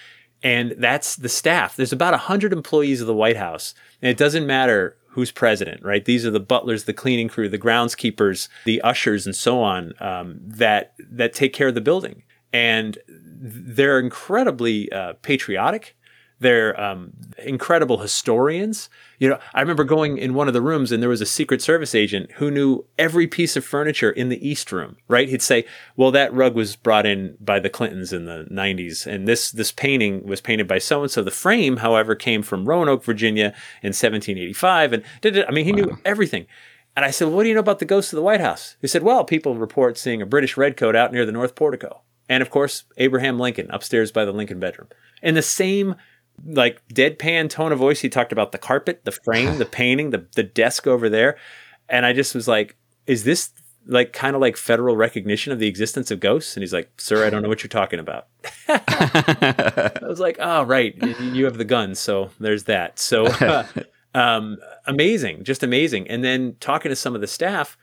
And that's the staff. There's about 100 employees of the White House. And it doesn't matter who's president, right? These are the butlers, the cleaning crew, the groundskeepers, the ushers, and so on um, that that take care of the building. And they're incredibly uh, patriotic. They're um, incredible historians. You know, I remember going in one of the rooms and there was a Secret Service agent who knew every piece of furniture in the East Room. Right? He'd say, "Well, that rug was brought in by the Clintons in the '90s, and this this painting was painted by so and so. The frame, however, came from Roanoke, Virginia, in 1785." And I mean, he wow. knew everything. And I said, well, "What do you know about the ghost of the White House?" He said, "Well, people report seeing a British redcoat out near the North Portico." And of course, Abraham Lincoln upstairs by the Lincoln bedroom. In the same like deadpan tone of voice. He talked about the carpet, the frame, the painting, the the desk over there, and I just was like, "Is this like kind of like federal recognition of the existence of ghosts?" And he's like, "Sir, I don't know what you're talking about." I was like, "Oh, right, you have the gun, so there's that." So uh, um, amazing, just amazing. And then talking to some of the staff.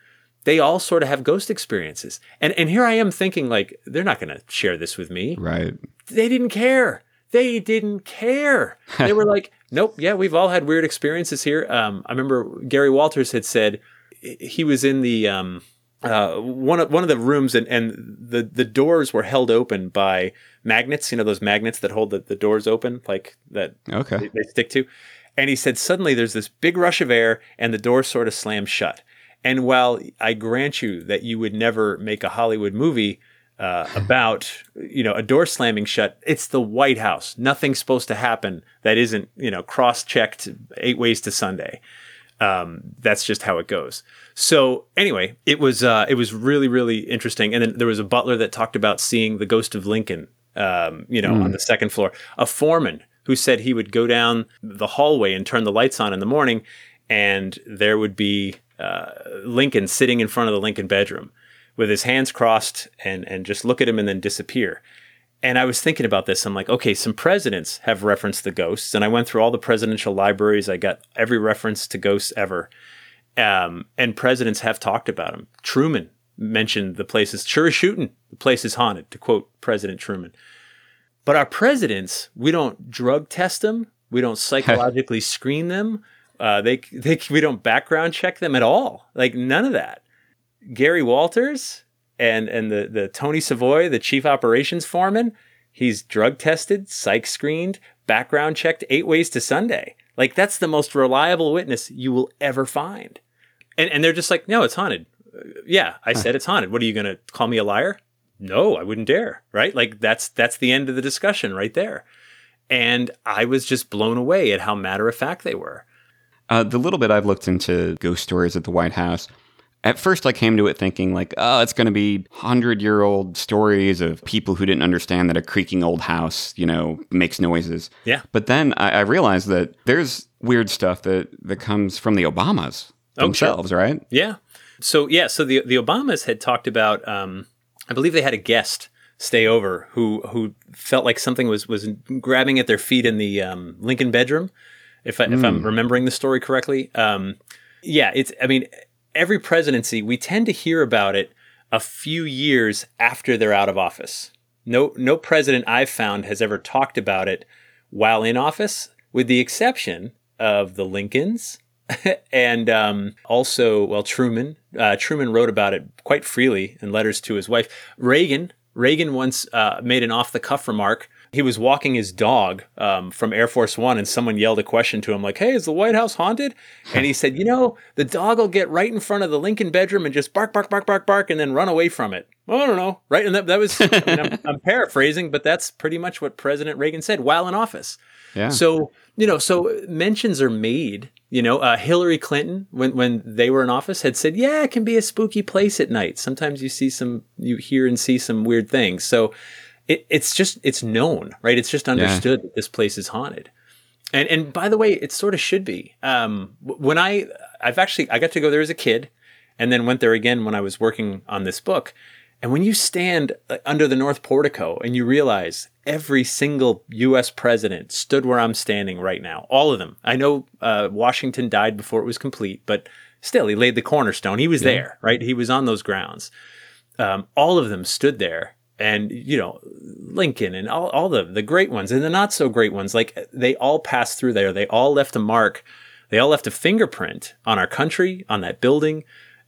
They all sort of have ghost experiences. And and here I am thinking like they're not going to share this with me. Right. They didn't care they didn't care. They were like, nope, yeah, we've all had weird experiences here. Um, I remember Gary Walters had said he was in the um, uh, one of one of the rooms, and, and the the doors were held open by magnets. You know those magnets that hold the, the doors open, like that. Okay, they, they stick to. And he said suddenly there's this big rush of air, and the door sort of slams shut. And while I grant you that you would never make a Hollywood movie uh, about you know a door slamming shut. It's the White House. Nothing's supposed to happen that isn't you know cross checked eight ways to Sunday. Um, that's just how it goes. So anyway, it was uh, it was really really interesting. And then there was a butler that talked about seeing the ghost of Lincoln. Um, you know, mm. on the second floor. A foreman who said he would go down the hallway and turn the lights on in the morning, and there would be uh, Lincoln sitting in front of the Lincoln bedroom with his hands crossed and and just look at him and then disappear. And I was thinking about this. I'm like, okay, some presidents have referenced the ghosts, and I went through all the presidential libraries. I got every reference to ghosts ever, um, and presidents have talked about them. Truman mentioned the place is sure shooting. The place is haunted, to quote President Truman. But our presidents, we don't drug test them. We don't psychologically screen them. Uh, they, they, we don't background check them at all. Like none of that. Gary Walters and and the the Tony Savoy, the chief operations foreman, he's drug tested, psych screened, background checked eight ways to Sunday. Like that's the most reliable witness you will ever find. And and they're just like, no, it's haunted. Uh, yeah, I said it's haunted. What are you gonna call me a liar? No, I wouldn't dare. Right? Like that's that's the end of the discussion right there. And I was just blown away at how matter of fact they were. Uh, the little bit I've looked into ghost stories at the White House, at first, I came to it thinking, like, oh, it's going to be 100 year old stories of people who didn't understand that a creaking old house, you know, makes noises. Yeah. But then I, I realized that there's weird stuff that, that comes from the Obamas themselves, oh, sure. right? Yeah. So, yeah. So the, the Obamas had talked about, um, I believe they had a guest stay over who who felt like something was was grabbing at their feet in the um, Lincoln bedroom. If, I, mm. if I'm hmm. remembering the story correctly, um, yeah, it's. I mean, every presidency, we tend to hear about it a few years after they're out of office. No, no president I've found has ever talked about it while in office, with the exception of the Lincolns and um, also, well, Truman. Uh, Truman wrote about it quite freely in letters to his wife. Reagan, Reagan once uh, made an off the cuff remark. He was walking his dog um, from Air Force One, and someone yelled a question to him like, "Hey, is the White House haunted?" And he said, "You know, the dog will get right in front of the Lincoln bedroom and just bark, bark, bark, bark, bark, and then run away from it." Well, I don't know, right? And that, that was I mean, I'm, I'm paraphrasing, but that's pretty much what President Reagan said while in office. Yeah. So you know, so mentions are made. You know, uh, Hillary Clinton, when when they were in office, had said, "Yeah, it can be a spooky place at night. Sometimes you see some, you hear and see some weird things." So it, it's just it's known, right? It's just understood that this place is haunted. And and by the way, it sort of should be. Um, when I I've actually I got to go there as a kid, and then went there again when I was working on this book. And when you stand uh, under the North Portico and you realize every single U.S. president stood where I'm standing right now, all of them. I know uh, Washington died before it was complete, but still, he laid the cornerstone. He was yeah. there, right? He was on those grounds. Um, all of them stood there and you know lincoln and all, all the the great ones and the not so great ones like they all passed through there. They all left a mark. They all left a fingerprint on our country on that building.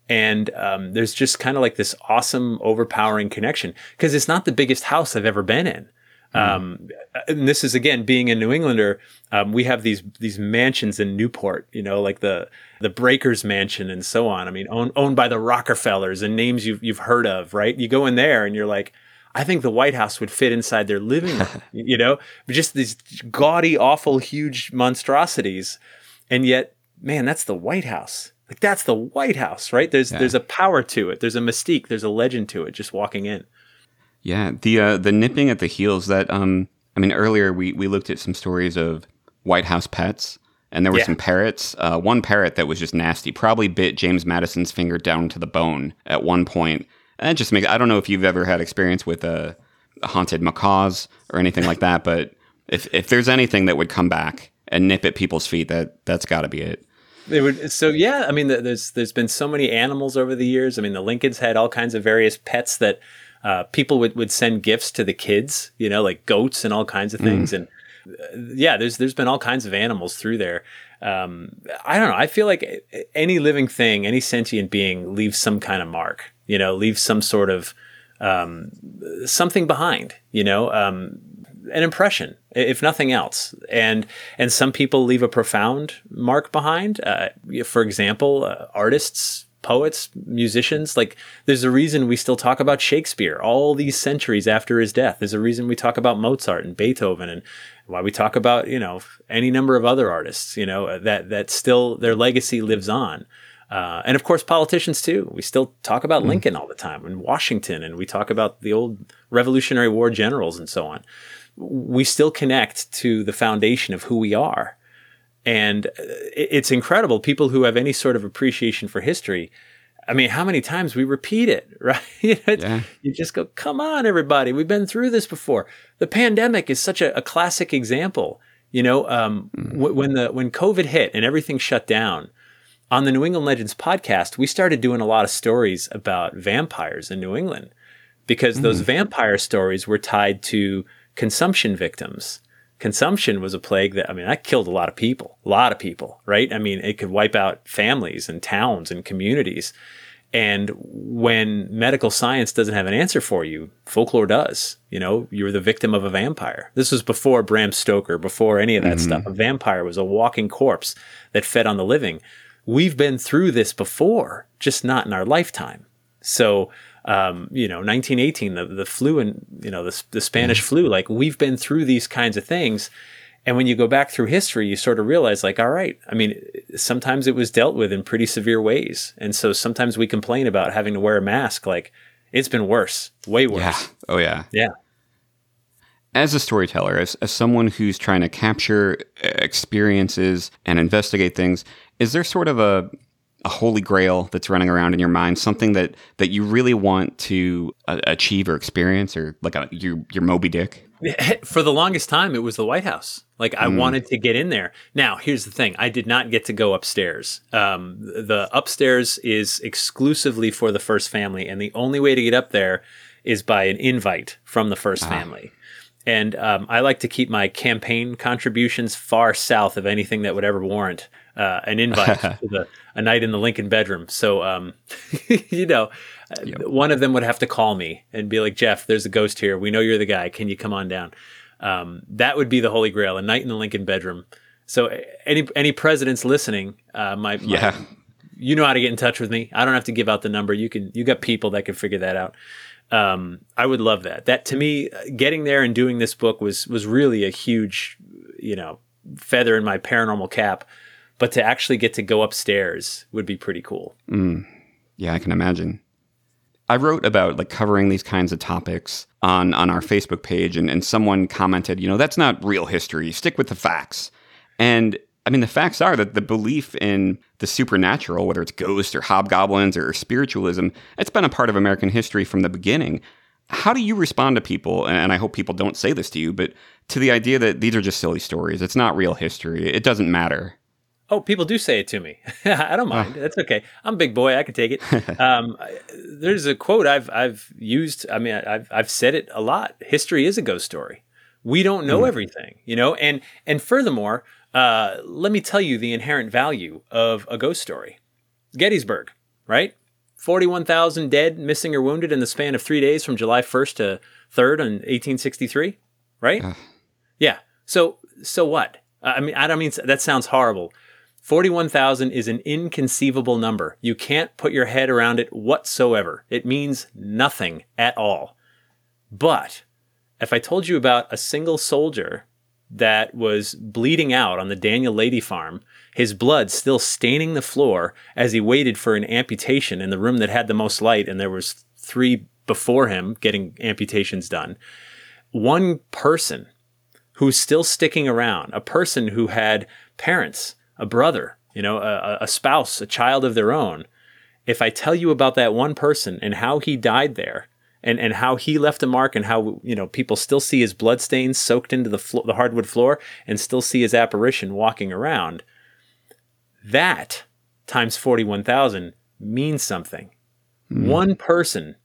And um, there's just kind of like this awesome overpowering connection because it's not the biggest house i've ever been in. Mm. um, and this is again being a new englander um, we have these these mansions in newport you know like the the breakers mansion and so on. I mean owned, owned by the rockefellers and names you've, you've heard of right? You go in there and you're like I think the White House would fit inside their living room, you know, just these gaudy, awful, huge monstrosities. And yet, man, that's the White House. Like that's the White House, right? There's yeah. there's a power to it. There's a mystique. There's a legend to it. Just walking in. Yeah, the uh, the nipping at the heels. That um, I mean, earlier we we looked at some stories of White House pets, and there were yeah. some parrots. Uh, one parrot that was just nasty, probably bit James Madison's finger down to the bone at one point and it just makes I don't know if you've ever had experience with a, haunted macaws or anything like that, but if if there's anything that would come back and nip at people's feet, that that's got to be it. They would so yeah. I mean, there's there's been so many animals over the years. I mean, the Lincolns had all kinds of various pets that uh, people would, would send gifts to the kids. You know, like goats and all kinds of things. Mm. And uh, yeah, there's there's been all kinds of animals through there. Um, I don't know. I feel like any living thing, any sentient being, leaves some kind of mark you know, leave some sort of um, something behind, you know, um, an impression, if nothing else. And and some people leave a profound mark behind. Uh, for example, uh, artists, poets, musicians. Like, there's a reason we still talk about Shakespeare all these centuries after his death. There's a reason we talk about Mozart and Beethoven, and why we talk about you know any number of other artists. You know that that still their legacy lives on. Uh, and of course, politicians too. We still talk about mm. Lincoln all the time and Washington, and we talk about the old Revolutionary War generals and so on. We still connect to the foundation of who we are. And uh, it's incredible. People who have any sort of appreciation for history, I mean, how many times we repeat it, right? yeah. You just go, come on, everybody. We've been through this before. The pandemic is such a, a classic example. You know, um, mm. w- when the when COVID hit and everything shut down, on the New England Legends podcast, we started doing a lot of stories about vampires in New England because mm. those vampire stories were tied to consumption victims. Consumption was a plague that, I mean, that killed a lot of people, a lot of people, right? I mean, it could wipe out families and towns and communities. And when medical science doesn't have an answer for you, folklore does. You know, you're the victim of a vampire. This was before Bram Stoker, before any of that mm-hmm. stuff. A vampire was a walking corpse that fed on the living we've been through this before, just not in our lifetime. So, um, you know, 1918, the, the flu and, you know, the, the Spanish flu, like we've been through these kinds of things. And when you go back through history, you sort of realize, like, all right, I mean, sometimes it was dealt with in pretty severe ways. And so sometimes we complain about having to wear a mask. Like, it's been worse, way worse. Yeah. Oh, yeah. Yeah. As a storyteller, as, as someone who's trying to capture experiences and investigate things, is there sort of a a holy grail that's running around in your mind, something that that you really want to uh, achieve or experience, or like a, your your Moby Dick? For the longest time, it was the White House. Like I mm. wanted to get in there. Now, here's the thing: I did not get to go upstairs. Um, the upstairs is exclusively for the first family, and the only way to get up there is by an invite from the first ah. family. And um, I like to keep my campaign contributions far south of anything that would ever warrant uh, an invite to the, a night in the Lincoln bedroom. So, um, you know, yep. one of them would have to call me and be like, Jeff, there's a ghost here. We know you're the guy. Can you come on down? Um, that would be the holy grail: a night in the Lincoln bedroom. So any any presidents listening, uh, my, my Yeah. you know how to get in touch with me. I don't have to give out the number. You can you got people that can figure that out. Um, I would love that. That to me, getting there and doing this book was was really a huge, you know, feather in my paranormal cap. But to actually get to go upstairs would be pretty cool. Mm. Yeah, I can imagine. I wrote about like covering these kinds of topics on on our Facebook page and, and someone commented, you know, that's not real history. Stick with the facts. And I mean the facts are that the belief in the supernatural, whether it's ghosts or hobgoblins or spiritualism, it's been a part of American history from the beginning. How do you respond to people, and I hope people don't say this to you, but to the idea that these are just silly stories. It's not real history. It doesn't matter. Oh, people do say it to me. I don't mind. That's okay. I'm a big boy. I can take it. um, there's a quote I've I've used. I mean, I've I've said it a lot. History is a ghost story. We don't know everything, you know. And and furthermore, uh, let me tell you the inherent value of a ghost story. Gettysburg, right? Forty-one thousand dead, missing or wounded in the span of three days from July 1st to 3rd in 1863, right? Yeah. So so what? I mean, I don't mean that sounds horrible. 41,000 is an inconceivable number. You can't put your head around it whatsoever. It means nothing at all. But if I told you about a single soldier that was bleeding out on the Daniel Lady farm, his blood still staining the floor as he waited for an amputation in the room that had the most light, and there was three before him getting amputations done. One person who's still sticking around, a person who had parents, a brother, you know, a, a spouse, a child of their own. If I tell you about that one person and how he died there, and, and how he left a mark, and how you know people still see his bloodstains soaked into the flo- the hardwood floor, and still see his apparition walking around, that times forty one thousand means something. Hmm. One person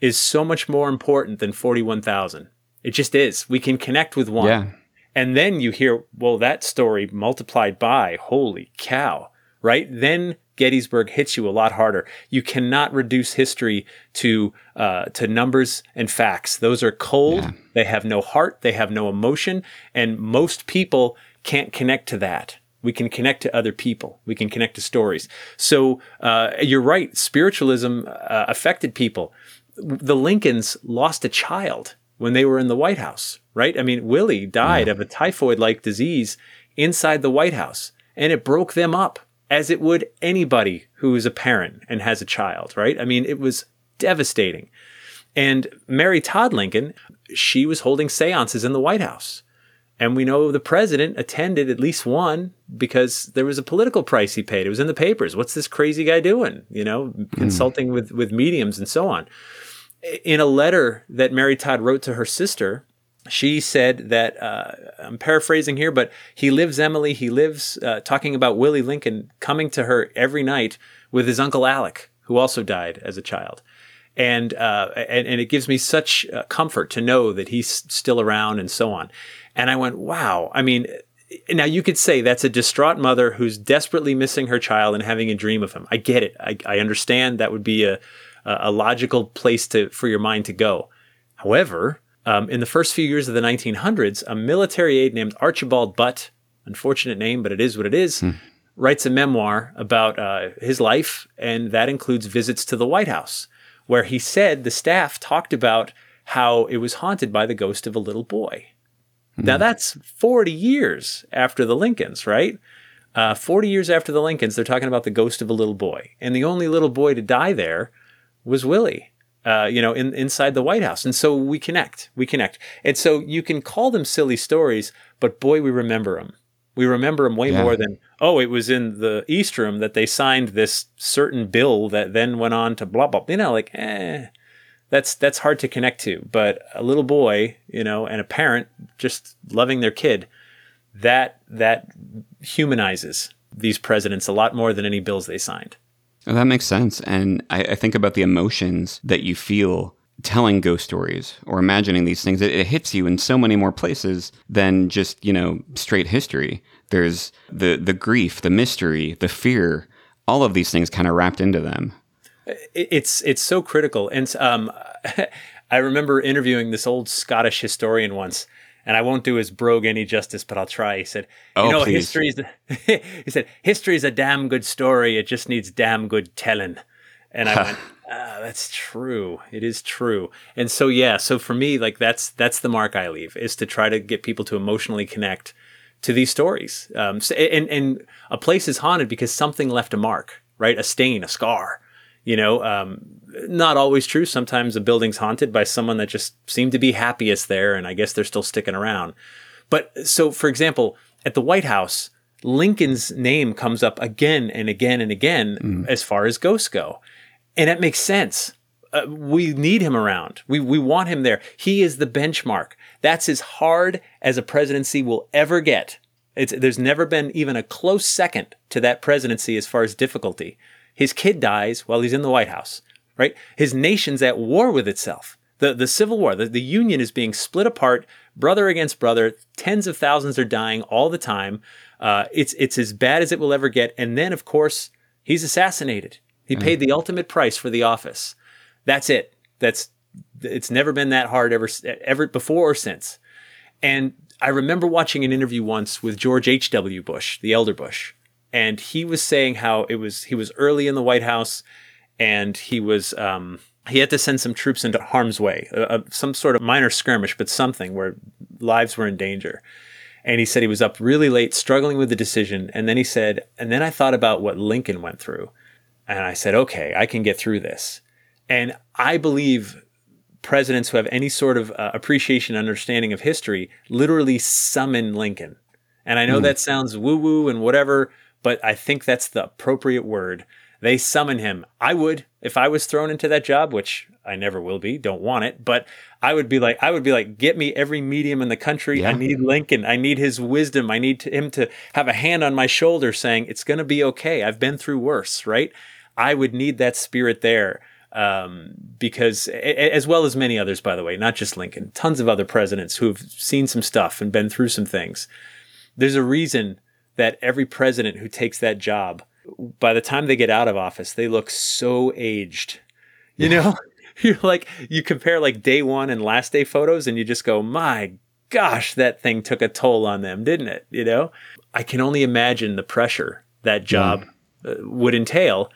is so much more important than forty one thousand. It just is. We can connect with one. Yeah. And then you hear, well, that story multiplied by, holy cow, right? Then Gettysburg hits you a lot harder. You cannot reduce history to uh, to numbers and facts. Those are cold. They have no heart. They have no emotion, and most people can't connect to that. We can connect to other people. We can connect to stories. So uh, you're right. Spiritualism uh, affected people. The Lincolns lost a child when they were in the White House, right? I mean, Willie died of a typhoid like disease inside the White House, and it broke them up as it would anybody who is a parent and has a child, right? I mean, it was devastating. And Mary Todd Lincoln, she was holding seances in the White House. And we know the president attended at least one because there was a political price he paid. It was in the papers. What's this crazy guy doing? You know, hmm. consulting with, with mediums and so on in a letter that Mary Todd wrote to her sister, she said that uh, I'm paraphrasing here, but he lives Emilie. He lives uh, talking about Willie Lincoln coming to her every night with his uncle Alec, who also died as a child, and uh, and, and it gives me such uh, comfort to know that he's still around and so on. And I went, wow. I mean. Now you could say that's a distraught mother who's desperately missing her child and having a dream of him. I get it. I, I understand that would be a, a logical place to for your mind to go. However, um, in the first few years of the 1900s, a military aide named Archibald Butt, unfortunate name, but it is what it is, writes a memoir about uh, his life, and that includes visits to the White House, where he said the staff talked about how it was haunted by the ghost of a little boy. Now that's 40 years after the Lincolns, right? Uh, 40 years after the Lincolns, they're talking about the ghost of a little boy. And the only little boy to die there was Willie, uh, you know, in, inside the White House. And so we connect, we connect. And so you can call them silly stories, but boy, we remember them. We remember them way Yeah. more than, oh, it was in the East Room that they signed this certain bill that then went on to blah, blah. You know, like, eh, that's, that's hard to connect to. But a little boy, you know, and a parent just loving their kid, that, that humanizes these presidents a lot more than any bills they signed. Well, that makes sense. And I, I think about the emotions that you feel telling ghost stories or imagining these things. It, it hits you in so many more places than just, you know, straight history. There's the, the grief, the mystery, the fear, all of these things kind of wrapped into them. it's it's so critical. And um, I remember interviewing this old Scottish historian once, and I won't do his brogue any justice, but I'll try. He said, Oh, know, please. history is." he said, "History is a damn good story. It just needs damn good telling." And I went, ah, "That's true. It is true." And so, yeah. So for me, like that's that's the mark I leave is to try to get people to emotionally connect to these stories. Um, so- and and a place is haunted because something left a mark, right? A stain, a scar. You know, um, not always true. Sometimes a building's haunted by someone that just seemed to be happiest there, and I guess they're still sticking around. But so, for example, at the White House, Lincoln's name comes up again and again and again as far as ghosts go, and that makes sense. Uh, we need him around. We we want him there. He is the benchmark. That's as hard as a presidency will ever get. It's, there's never been even a close second to that presidency as far as difficulty. His kid dies while he's in the White House, right? His nation's at war with itself. The, the Civil War, the, the Union is being split apart, brother against brother. Tens of thousands are dying all the time. Uh, it's, it's as bad as it will ever get. And then, of course, he's assassinated. He paid the ultimate price for the office. That's it. That's it's never been that hard ever ever before or since. And I remember watching an interview once with George H.W. Bush, the elder Bush, and he was saying how it was he was early in the White House and he was um, he had to send some troops into harm's way, uh, uh, some sort of minor skirmish, but something where lives were in danger. And he said he was up really late, struggling with the decision. And then he said, and then I thought about what Lincoln went through. And I said, okay, I can get through this. And I believe presidents who have any sort of uh, appreciation, understanding of history, literally summon Lincoln. And I know that sounds woo woo and whatever, but I think that's the appropriate word. They summon him. I would if I was thrown into that job, which I never will be. Don't want it, but I would be like, I would be like, get me every medium in the country. I need Lincoln. I need his wisdom. I need to, him to have a hand on my shoulder, saying it's going to be okay. I've been through worse, right? I would need that spirit there um, because, as well as many others, by the way, not just Lincoln, tons of other presidents who have seen some stuff and been through some things. There's a reason that every president who takes that job, by the time they get out of office, they look so aged. You know, you're like, you compare like day one and last day photos, and you just go, my gosh, that thing took a toll on them, didn't it? You know, I can only imagine the pressure that job uh, would entail.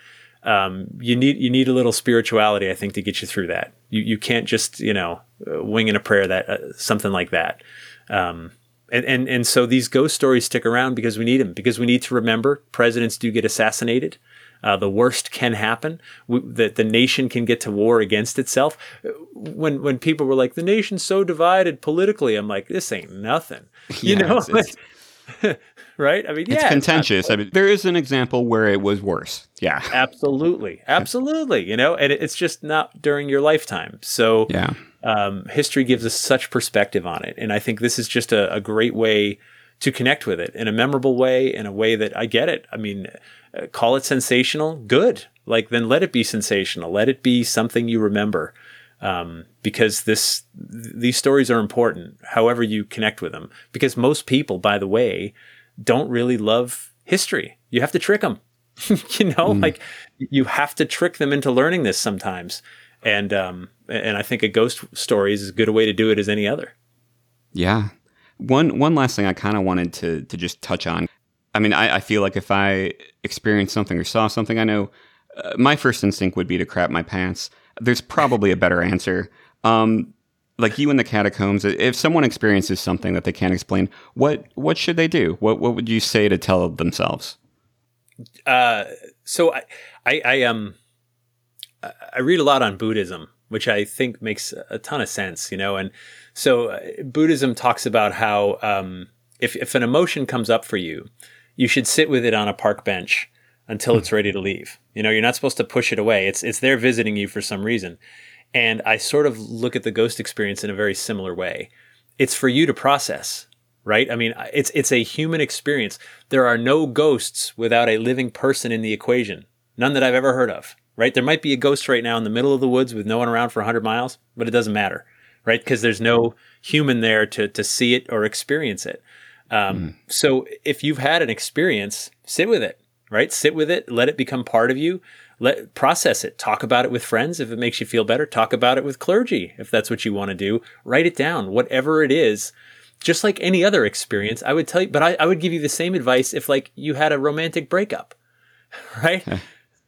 Um, you need you need a little spirituality, I think, to get you through that. You you can't just you know uh, wing in a prayer that uh, something like that. Um, and, and and so these ghost stories stick around because we need them because we need to remember presidents do get assassinated. Uh, the worst can happen. We, that the nation can get to war against itself. When when people were like, the nation's so divided politically, I'm like, this ain't nothing. You Yeah, know, it's- it's- right? I mean, It's yeah, contentious. I mean, there is an example where it was worse. Yeah. absolutely, absolutely. You know, and it's just not during your lifetime. So Yeah. um, history gives us such perspective on it. And I think this is just a, a great way to connect with it in a memorable way, in a way that I get it. I mean, uh, call it sensational, good. Like, then let it be sensational. Let it be something you remember. Um, because this, th- these stories are important, however you connect with them. Because most people, by the way, don't really love history. You have to trick them. you know, like you have to trick them into learning this sometimes. And um, and I think a ghost story is as good a way to do it as any other. Yeah. One one last thing I kind of wanted to to just touch on. I mean, I, I feel like if I experienced something or saw something, I know uh, my first instinct would be to crap my pants. There's probably a better answer. Um, like you in the catacombs, if someone experiences something that they can't explain, what what should they do? What what would you say to tell themselves? Uh, so I, I, I um, I- read a lot on Buddhism, which I think makes a ton of sense, you know. And so uh, Buddhism talks about how um, if if an emotion comes up for you, you should sit with it on a park bench until it's ready to leave. You know, you're not supposed to push it away. It's it's there visiting you for some reason. And I sort of look at the ghost experience in a very similar way. It's for you to process, right? I mean, it's it's a human experience. There are no ghosts without a living person in the equation. None that I've ever heard of, right? There might be a ghost right now in the middle of the woods with no one around for 100 miles, but it doesn't matter, right? Because there's no human there to to see it or experience it. Um, So if you've had an experience, sit with it, right? Sit with it, let it become part of you. Let process it. Talk about it with friends if it makes you feel better. Talk about it with clergy if that's what you want to do. Write it down, whatever it is. just like any other experience, I would tell you, but I, I would give you the same advice if like you had a romantic breakup, right?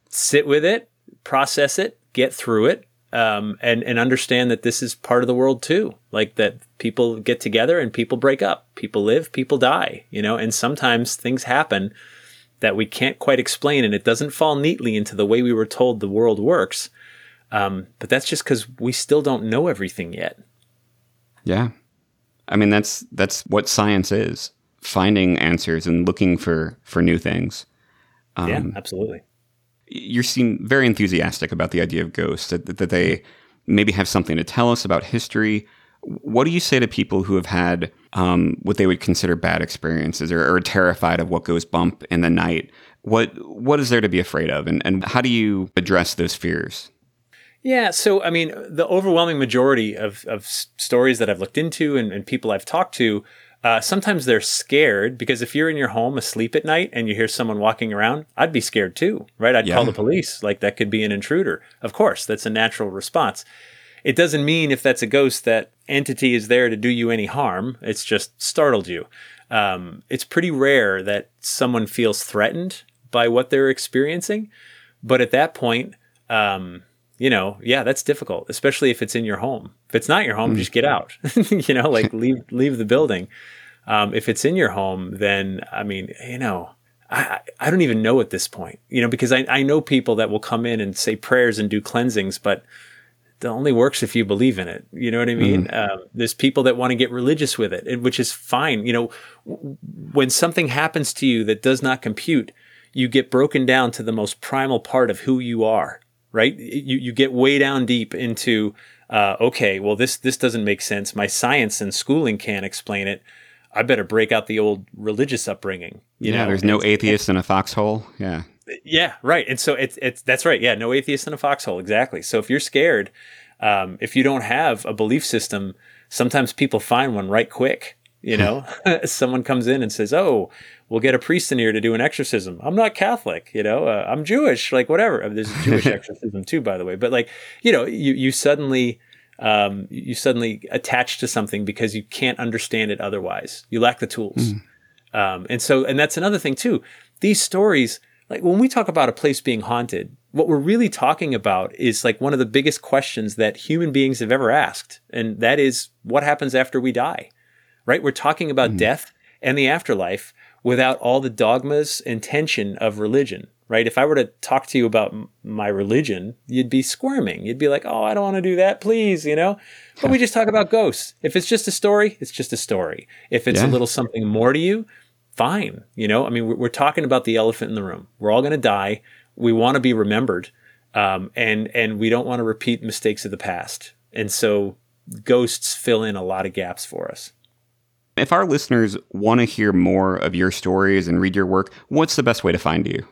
Sit with it, process it, get through it, um, and and understand that this is part of the world too. Like that people get together and people break up, people live, people die, you know, and sometimes things happen that we can't quite explain, and it doesn't fall neatly into the way we were told the world works. Um, but that's just because we still don't know everything yet. Yeah. I mean that's that's what science is. Finding answers and looking for for new things. Um, yeah, absolutely. You seem very enthusiastic about the idea of ghosts that, that they maybe have something to tell us about history. What do you say to people who have had um, what they would consider bad experiences or, or terrified of what goes bump in the night? What what is there to be afraid of, and, and how do you address those fears? Yeah, so I mean, the overwhelming majority of, of stories that I've looked into and, and people I've talked to, uh, sometimes they're scared because if you're in your home asleep at night and you hear someone walking around, I'd be scared too, right? I'd call the police. Like that could be an intruder. Of course, that's a natural response. It doesn't mean if that's a ghost that entity is there to do you any harm. It's just startled you. Um, it's pretty rare that someone feels threatened by what they're experiencing. But at that point, um, you know, yeah, that's difficult, especially if it's in your home. If it's not your home, just get out. you know, like leave leave the building. Um, if it's in your home, then I mean, you know, I I don't even know at this point. You know, because I I know people that will come in and say prayers and do cleansings, but only works if you believe in it. You know what I mean? Um, there's people that want to get religious with it, which is fine. You know, w- when something happens to you that does not compute, you get broken down to the most primal part of who you are. Right? You you get way down deep into uh, okay, well this this doesn't make sense. My science and schooling can't explain it. I better break out the old religious upbringing. You yeah, know, there's no atheist in a foxhole. Yeah. Yeah, right. And so it's it's that's right. Yeah, no atheist in a foxhole. Exactly. So if you're scared, um, if you don't have a belief system, sometimes people find one right quick. You know, someone comes in and says, "Oh, we'll get a priest in here to do an exorcism." I'm not Catholic. You know, uh, I'm Jewish. Like whatever. I mean, there's a Jewish exorcism too, by the way. But like, you know, you you suddenly. Um, you suddenly attach to something because you can't understand it otherwise. You lack the tools. Um, and so, and that's another thing too. These stories, like when we talk about a place being haunted, what we're really talking about is like one of the biggest questions that human beings have ever asked. And that is what happens after we die, right? We're talking about mm-hmm. death and the afterlife without all the dogmas and tension of religion, right? If I were to talk to you about m- my religion, you'd be squirming. You'd be like, oh, I don't want to do that, please, you know? But we just talk about ghosts. If it's just a story, it's just a story. If it's Yeah. a little something more to you, fine. You know, I mean, we're, talking about the elephant in the room. We're all going to die. We want to be remembered, um, and and we don't want to repeat mistakes of the past. And so, ghosts fill in a lot of gaps for us. If our listeners want to hear more of your stories and read your work, what's the best way to find you?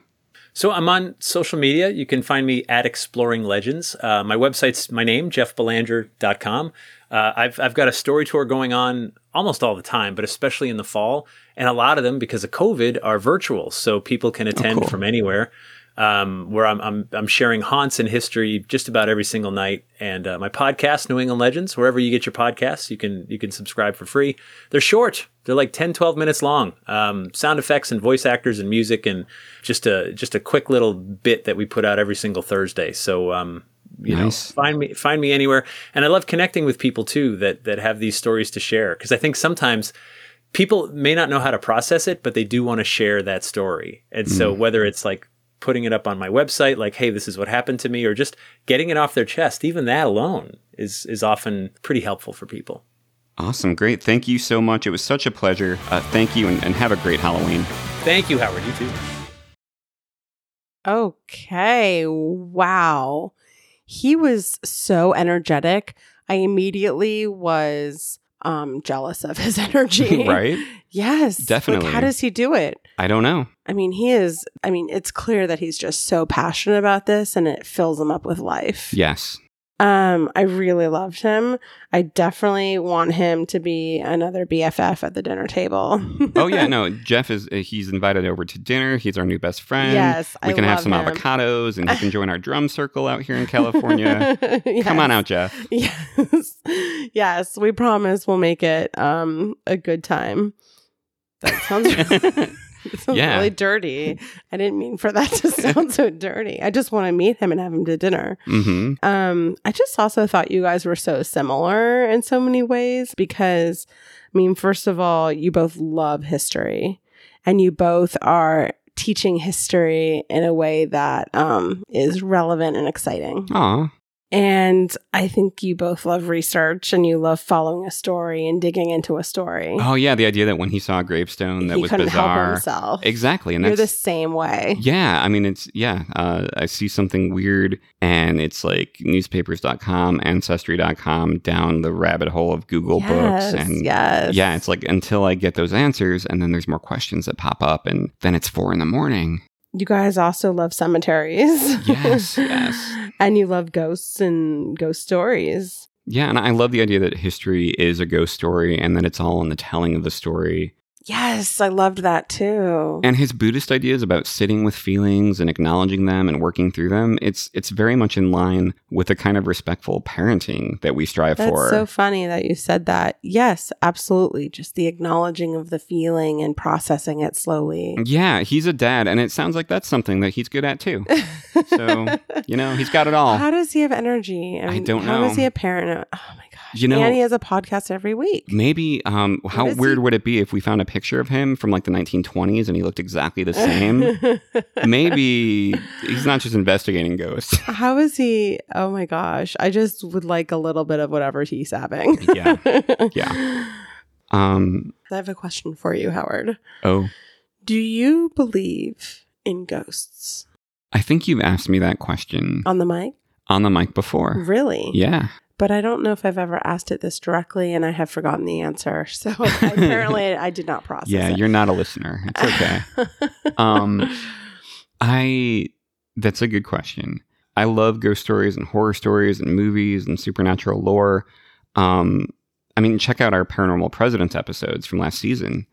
So I'm on social media. You can find me at Exploring Legends. Uh, my website's my name, jeffbelanger.com. Uh, I've, I've got a story tour going on almost all the time, but especially in the fall. And a lot of them, because of COVID, are virtual. So people can attend cool. from anywhere. Um, where I'm, I'm, I'm sharing haunts and history just about every single night. And uh, my podcast, New England Legends, wherever you get your podcasts, you can you can subscribe for free. They're short. They're like 10, 12 minutes long. Um, sound effects and voice actors and music and just a just a quick little bit that we put out every single Thursday. So um, you Nice. know, find me find me anywhere. And I love connecting with people too that that have these stories to share because I think sometimes people may not know how to process it, but they do want to share that story. And so whether it's like putting it up on my website, like, hey, this is what happened to me, or just getting it off their chest, even that alone is is often pretty helpful for people. Awesome. Great. Thank you so much. It was such a pleasure. Uh, thank you and, and have a great Halloween. Thank you, Howard. You too. Okay. Wow. He was so energetic. I immediately was um jealous of his energy. right? Yes. Like, Definitely. how does he do it? I don't know. I mean, he is I mean, it's clear that he's just so passionate about this and it fills him up with life. Yes. Um, I really loved him. I definitely want him to be another BFF at the dinner table. oh yeah, no. Jeff is uh, he's invited over to dinner. He's our new best friend. Yes, we can have some him. avocados, and he can join our drum circle out here in California. Yes. Come on out, Jeff. Yes. yes, we promise we'll make it um a good time. That sounds, sounds Yeah. really dirty. I didn't mean for that to sound so dirty. I just want to meet him and have him to dinner. hmm Um, I just also thought you guys were so similar in so many ways because, I mean, first of all, you both love history and you both are teaching history in a way that um, is relevant and exciting. Aw. And I think you both love research and you love following a story and digging into a story. Oh yeah, the idea that when he saw a gravestone that he was couldn't help bizarre. himself. Exactly, and You're the same way. yeah. I mean, it's yeah. Uh, I see something weird, and it's like newspapers.com, ancestry.com, down the rabbit hole of Google yes, books, and yes. yeah, it's like until I get those answers, and then there's more questions that pop up, and then it's four in the morning. You guys also love cemeteries. Yes, yes. and you love ghosts and ghost stories. Yeah, and I love the idea that history is a ghost story, and that it's all in the telling of the story. Yes, I loved that too. And his Buddhist ideas about sitting with feelings and acknowledging them and working through them, it's it's very much in line with the kind of respectful parenting that we strive That's for. so funny that you said that. Yes, absolutely. Just the acknowledging of the feeling and processing it slowly. yeah, he's a dad, and it sounds like that's something that he's good at too. So, you know, he's got it all. How does he have energy? I don't How is know. he a parent? Oh my gosh. You know- and he has a podcast every week. Maybe um how is weird he- would it be if we found a picture of him from like the 1920s and he looked exactly the same? Maybe he's not just investigating ghosts. How is he? Oh my gosh. I just would like a little bit of whatever he's having. Yeah. Yeah. Um I have a question for you, Howard. oh, Do you believe in ghosts I think you've asked me that question on the mic? on the mic before. Really? Yeah. But I don't know if I've ever asked it this directly and I have forgotten the answer. So apparently I did not process Yeah, it. you're not a listener. It's okay. um I that's a good question. I love ghost stories and horror stories and movies and supernatural lore. Um I mean, check out our paranormal presidents episodes from last season.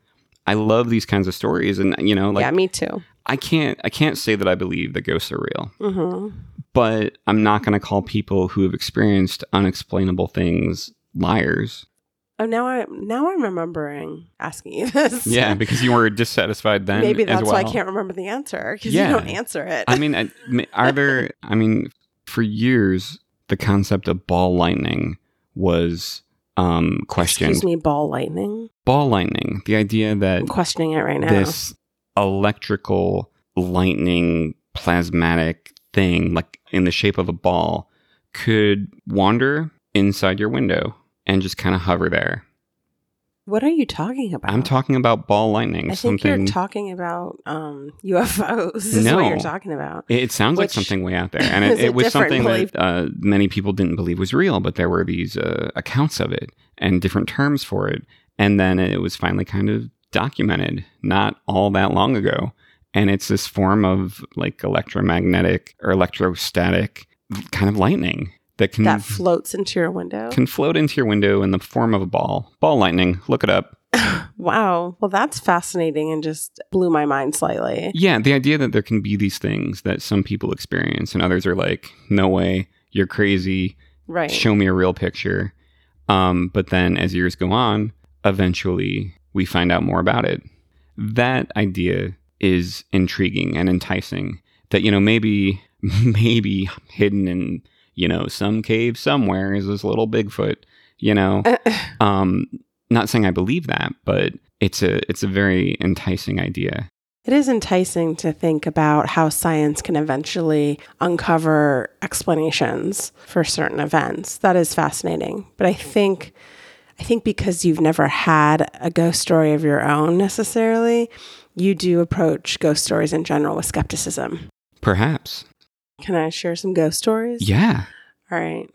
I love these kinds of stories and you know, like yeah, me too. I can't I can't say that I believe that ghosts are real. hmm but I'm not going to call people who have experienced unexplainable things liars. Oh, now I now I'm remembering asking you this. Yeah, because you were dissatisfied then. maybe that's why I can't remember the answer because Yeah. you don't answer it. I mean, I- are there? I mean, for years, the concept of ball lightning was um, questioned. Excuse me, ball lightning. Ball lightning, the idea that I'm questioning it right now. this electrical lightning plasmatic thing, like in the shape of a ball, could wander inside your window and just kind of hover there. what are you talking about? I'm talking about ball lightning. I think something. you're talking about um, UFOs. Is No. what you're talking about. it it sounds like something way out there, and it, it was something belief. that uh, many people didn't believe was real. But there were these uh, accounts of it and different terms for it, and then it was finally kind of documented not all that long ago. And it's this form of like electromagnetic or electrostatic kind of lightning that can That floats into your window. can float into your window in the form of a ball. Ball lightning. Look it up. wow. Well, that's fascinating and just blew my mind slightly. Yeah, the idea that there can be these things that some people experience and others are like, no way, you're crazy, Right. show me a real picture. Um, but then as years go on, eventually we find out more about it. That idea is intriguing and enticing. That, you know, maybe, maybe hidden in, you know, some cave somewhere is this little Bigfoot, you know. um, not saying I believe that, but it's a it's a very enticing idea. It is enticing to think about how science can eventually uncover explanations for certain events. That is fascinating. But I think I think because you've never had a ghost story of your own necessarily, you do approach ghost stories in general with skepticism. Perhaps. Can I share some ghost stories? Yeah. All right.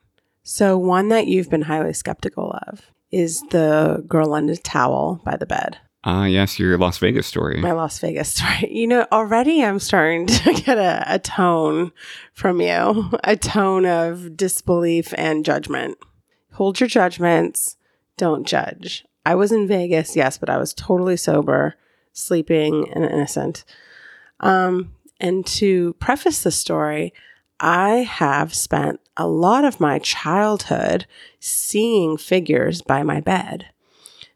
So, one that you've been highly skeptical of is the girl in a towel by the bed. Ah, yes, your Las Vegas story. my Las Vegas story. You know, already I'm starting to get a, a tone from you, a tone of disbelief and judgment. Hold your judgments, don't judge. I was in Vegas, yes, but I was totally sober, sleeping, and innocent. Um, and to preface the story, I have spent a lot of my childhood seeing figures by my bed.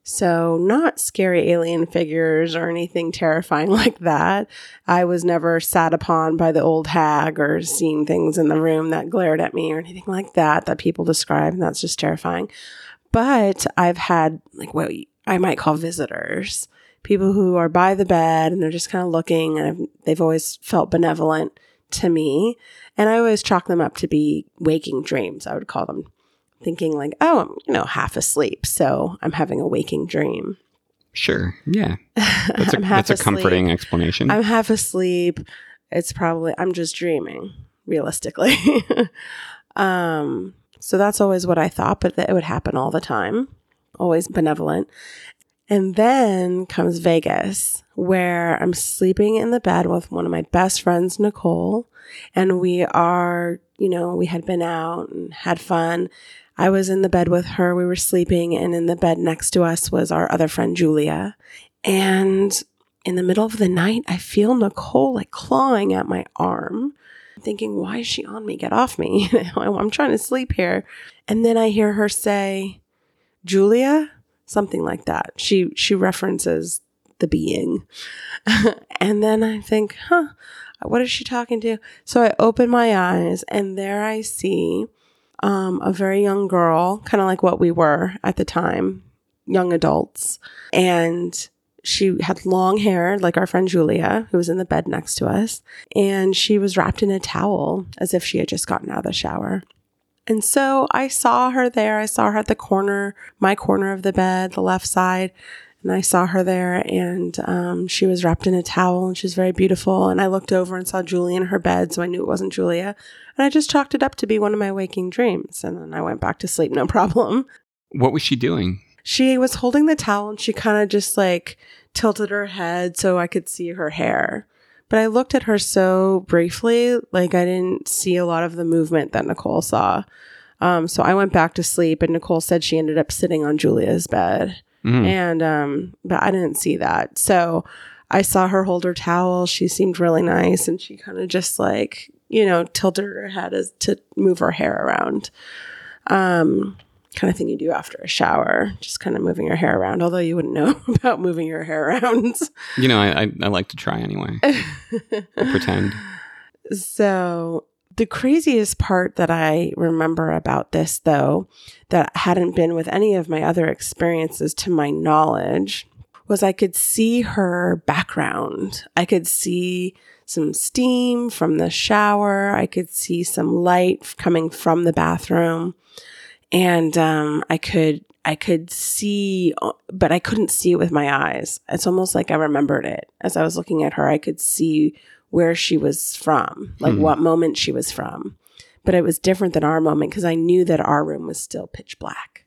So, not scary alien figures or anything terrifying like that. I was never sat upon by the old hag or seen things in the room that glared at me or anything like that that people describe. And that's just terrifying. But I've had like what I might call visitors, people who are by the bed and they're just kind of looking and I've, they've always felt benevolent to me. And I always chalk them up to be waking dreams, I would call them thinking like, oh, I'm, you know, half asleep. So I'm having a waking dream. Sure. Yeah. That's a, that's a comforting explanation. I'm half asleep. It's probably, I'm just dreaming, realistically. um, so that's always what I thought, but that it would happen all the time, always benevolent. And then comes Vegas, where I'm sleeping in the bed with one of my best friends, Nicole. And we are, you know, we had been out and had fun. I was in the bed with her. We were sleeping, and in the bed next to us was our other friend, Julia. And in the middle of the night, I feel Nicole like clawing at my arm, thinking, why is she on me? Get off me. I'm trying to sleep here. And then I hear her say, Julia, something like that. She she references the being. and then I think, huh, what is she talking to? So I open my eyes and there I see um, a very young girl, kind of like what we were at the time, young adults. And she had long hair, like our friend Julia, who was in the bed next to us. And she was wrapped in a towel as if she had just gotten out of the shower. And so I saw her there. I saw her at the corner, my corner of the bed, the left side. And I saw her there and um, she was wrapped in a towel and she was very beautiful. And I looked over and saw Julia in her bed, so I knew it wasn't Julia. And I just chalked it up to be one of my waking dreams. And then I went back to sleep, no problem. what was she doing? She was holding the towel and she kind of just like tilted her head so I could see her hair. But I looked at her so briefly, like I didn't see a lot of the movement that Nicole saw. Um, so I went back to sleep, and Nicole said she ended up sitting on Julia's bed. Mm. And um, but I didn't see that. So I saw her hold her towel. She seemed really nice, and she kind of just like you know tilted her head as to move her hair around. Um, kind of thing you do after a shower, just kind of moving your hair around. Although you wouldn't know about moving your hair around. You know, I, I, I like to try anyway. Pretend. So, the craziest part that I remember about this, though, that hadn't been with any of my other experiences to my knowledge, was I could see her background. I could see some steam from the shower, I could see some light coming from the bathroom. And um, I could I could see, but I couldn't see it with my eyes. It's almost like I remembered it as I was looking at her. I could see where she was from, like Hmm. what moment she was from. But it was different than our moment because I knew that our room was still pitch black.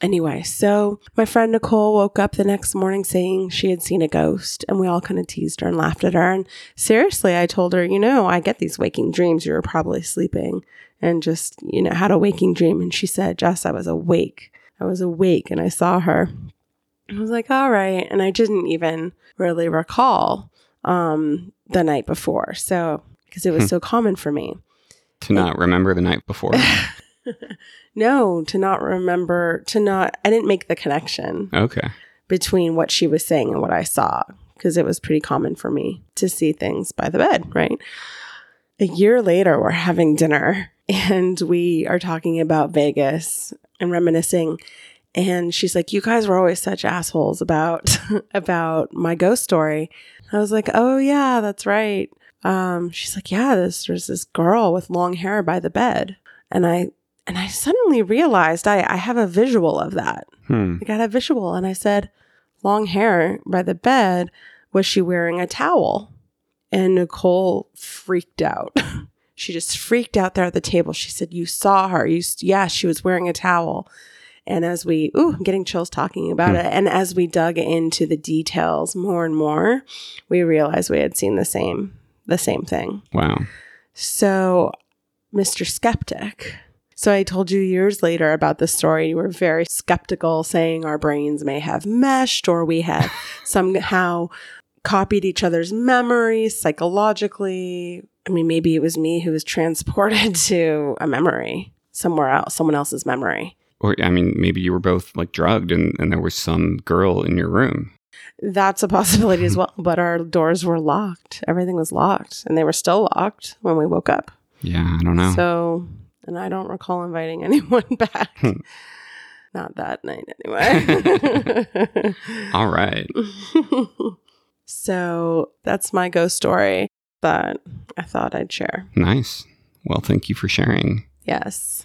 Anyway, so my friend Nicole woke up the next morning saying she had seen a ghost, and we all kind of teased her and laughed at her. And seriously, I told her, you know, I get these waking dreams. You were probably sleeping and just, you know, had a waking dream. And she said, Jess, I was awake. I was awake and I saw her. I was like, all right. And I didn't even really recall um, the night before. So, because it was Hmm. so common for me. To not remember the night before. No, to not remember, to not, I didn't make the connection Okay. between what she was saying and what I saw because it was pretty common for me to see things by the bed, right? A year later, we're having dinner and we are talking about Vegas and reminiscing. And she's like, "You guys were always such assholes about about my ghost story." I was like, "Oh yeah, that's right." Um, she's like, "Yeah, this there's this girl with long hair by the bed," and I and I suddenly realized I I have a visual of that. Hmm. I got a visual and I said, long hair by the bed. Was she wearing a towel? And Nicole freaked out. she just freaked out there at the table. She said, You saw her. You, yeah, she was wearing a towel. And as we, ooh, I'm getting chills talking about Hmm. it. And as we dug into the details more and more, we realized we had seen the same, the same thing. Wow. So, Mr. Skeptic. So, I told you years later about this story. You were very skeptical, saying our brains may have meshed or we had somehow copied each other's memories psychologically. I mean, maybe it was me who was transported to a memory somewhere else, someone else's memory. Or I mean, maybe you were both like drugged, and, and there was some girl in your room. That's a possibility as well. But our doors were locked. Everything was locked, and they were still locked when we woke up. Yeah, I don't know. So, and I don't recall inviting anyone back. Hmm. Not that night, anyway. All right. So that's my ghost story that I thought I'd share. Nice. Well, thank you for sharing. Yes.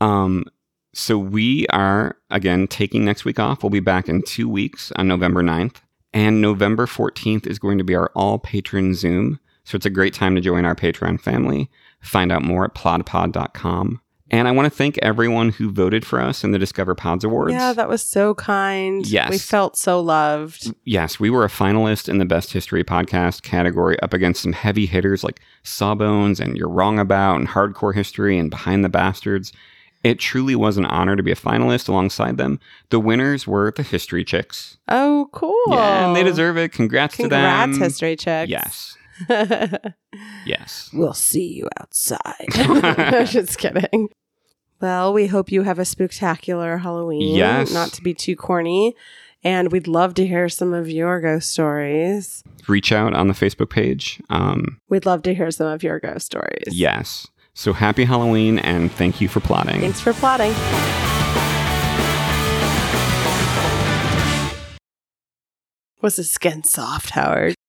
Um, so we are again taking next week off. We'll be back in two weeks on November 9th. And November 14th is going to be our all patron Zoom. So it's a great time to join our Patreon family. Find out more at plodpod.com. And I want to thank everyone who voted for us in the Discover Pods Awards. Yeah, that was so kind. Yes. We felt so loved. yes, we were a finalist in the Best History Podcast category up against some heavy hitters like Sawbones and You're Wrong About and Hardcore History and Behind the Bastards. It truly was an honor to be a finalist alongside them. The winners were the History Chicks. Oh, cool. Yeah, and they deserve it. Congrats, Congrats, to them. Congrats, History Chicks. Yes. Yes. we'll see you outside. Just kidding. Well, we hope you have a spectacular Halloween. Yes. Not to be too corny. And we'd love to hear some of your ghost stories. Reach out on the Facebook page. Um, We'd love to hear some of your ghost stories. yes. So happy Halloween and thank you for plodding. Thanks for plodding. Was his skin soft, Howard?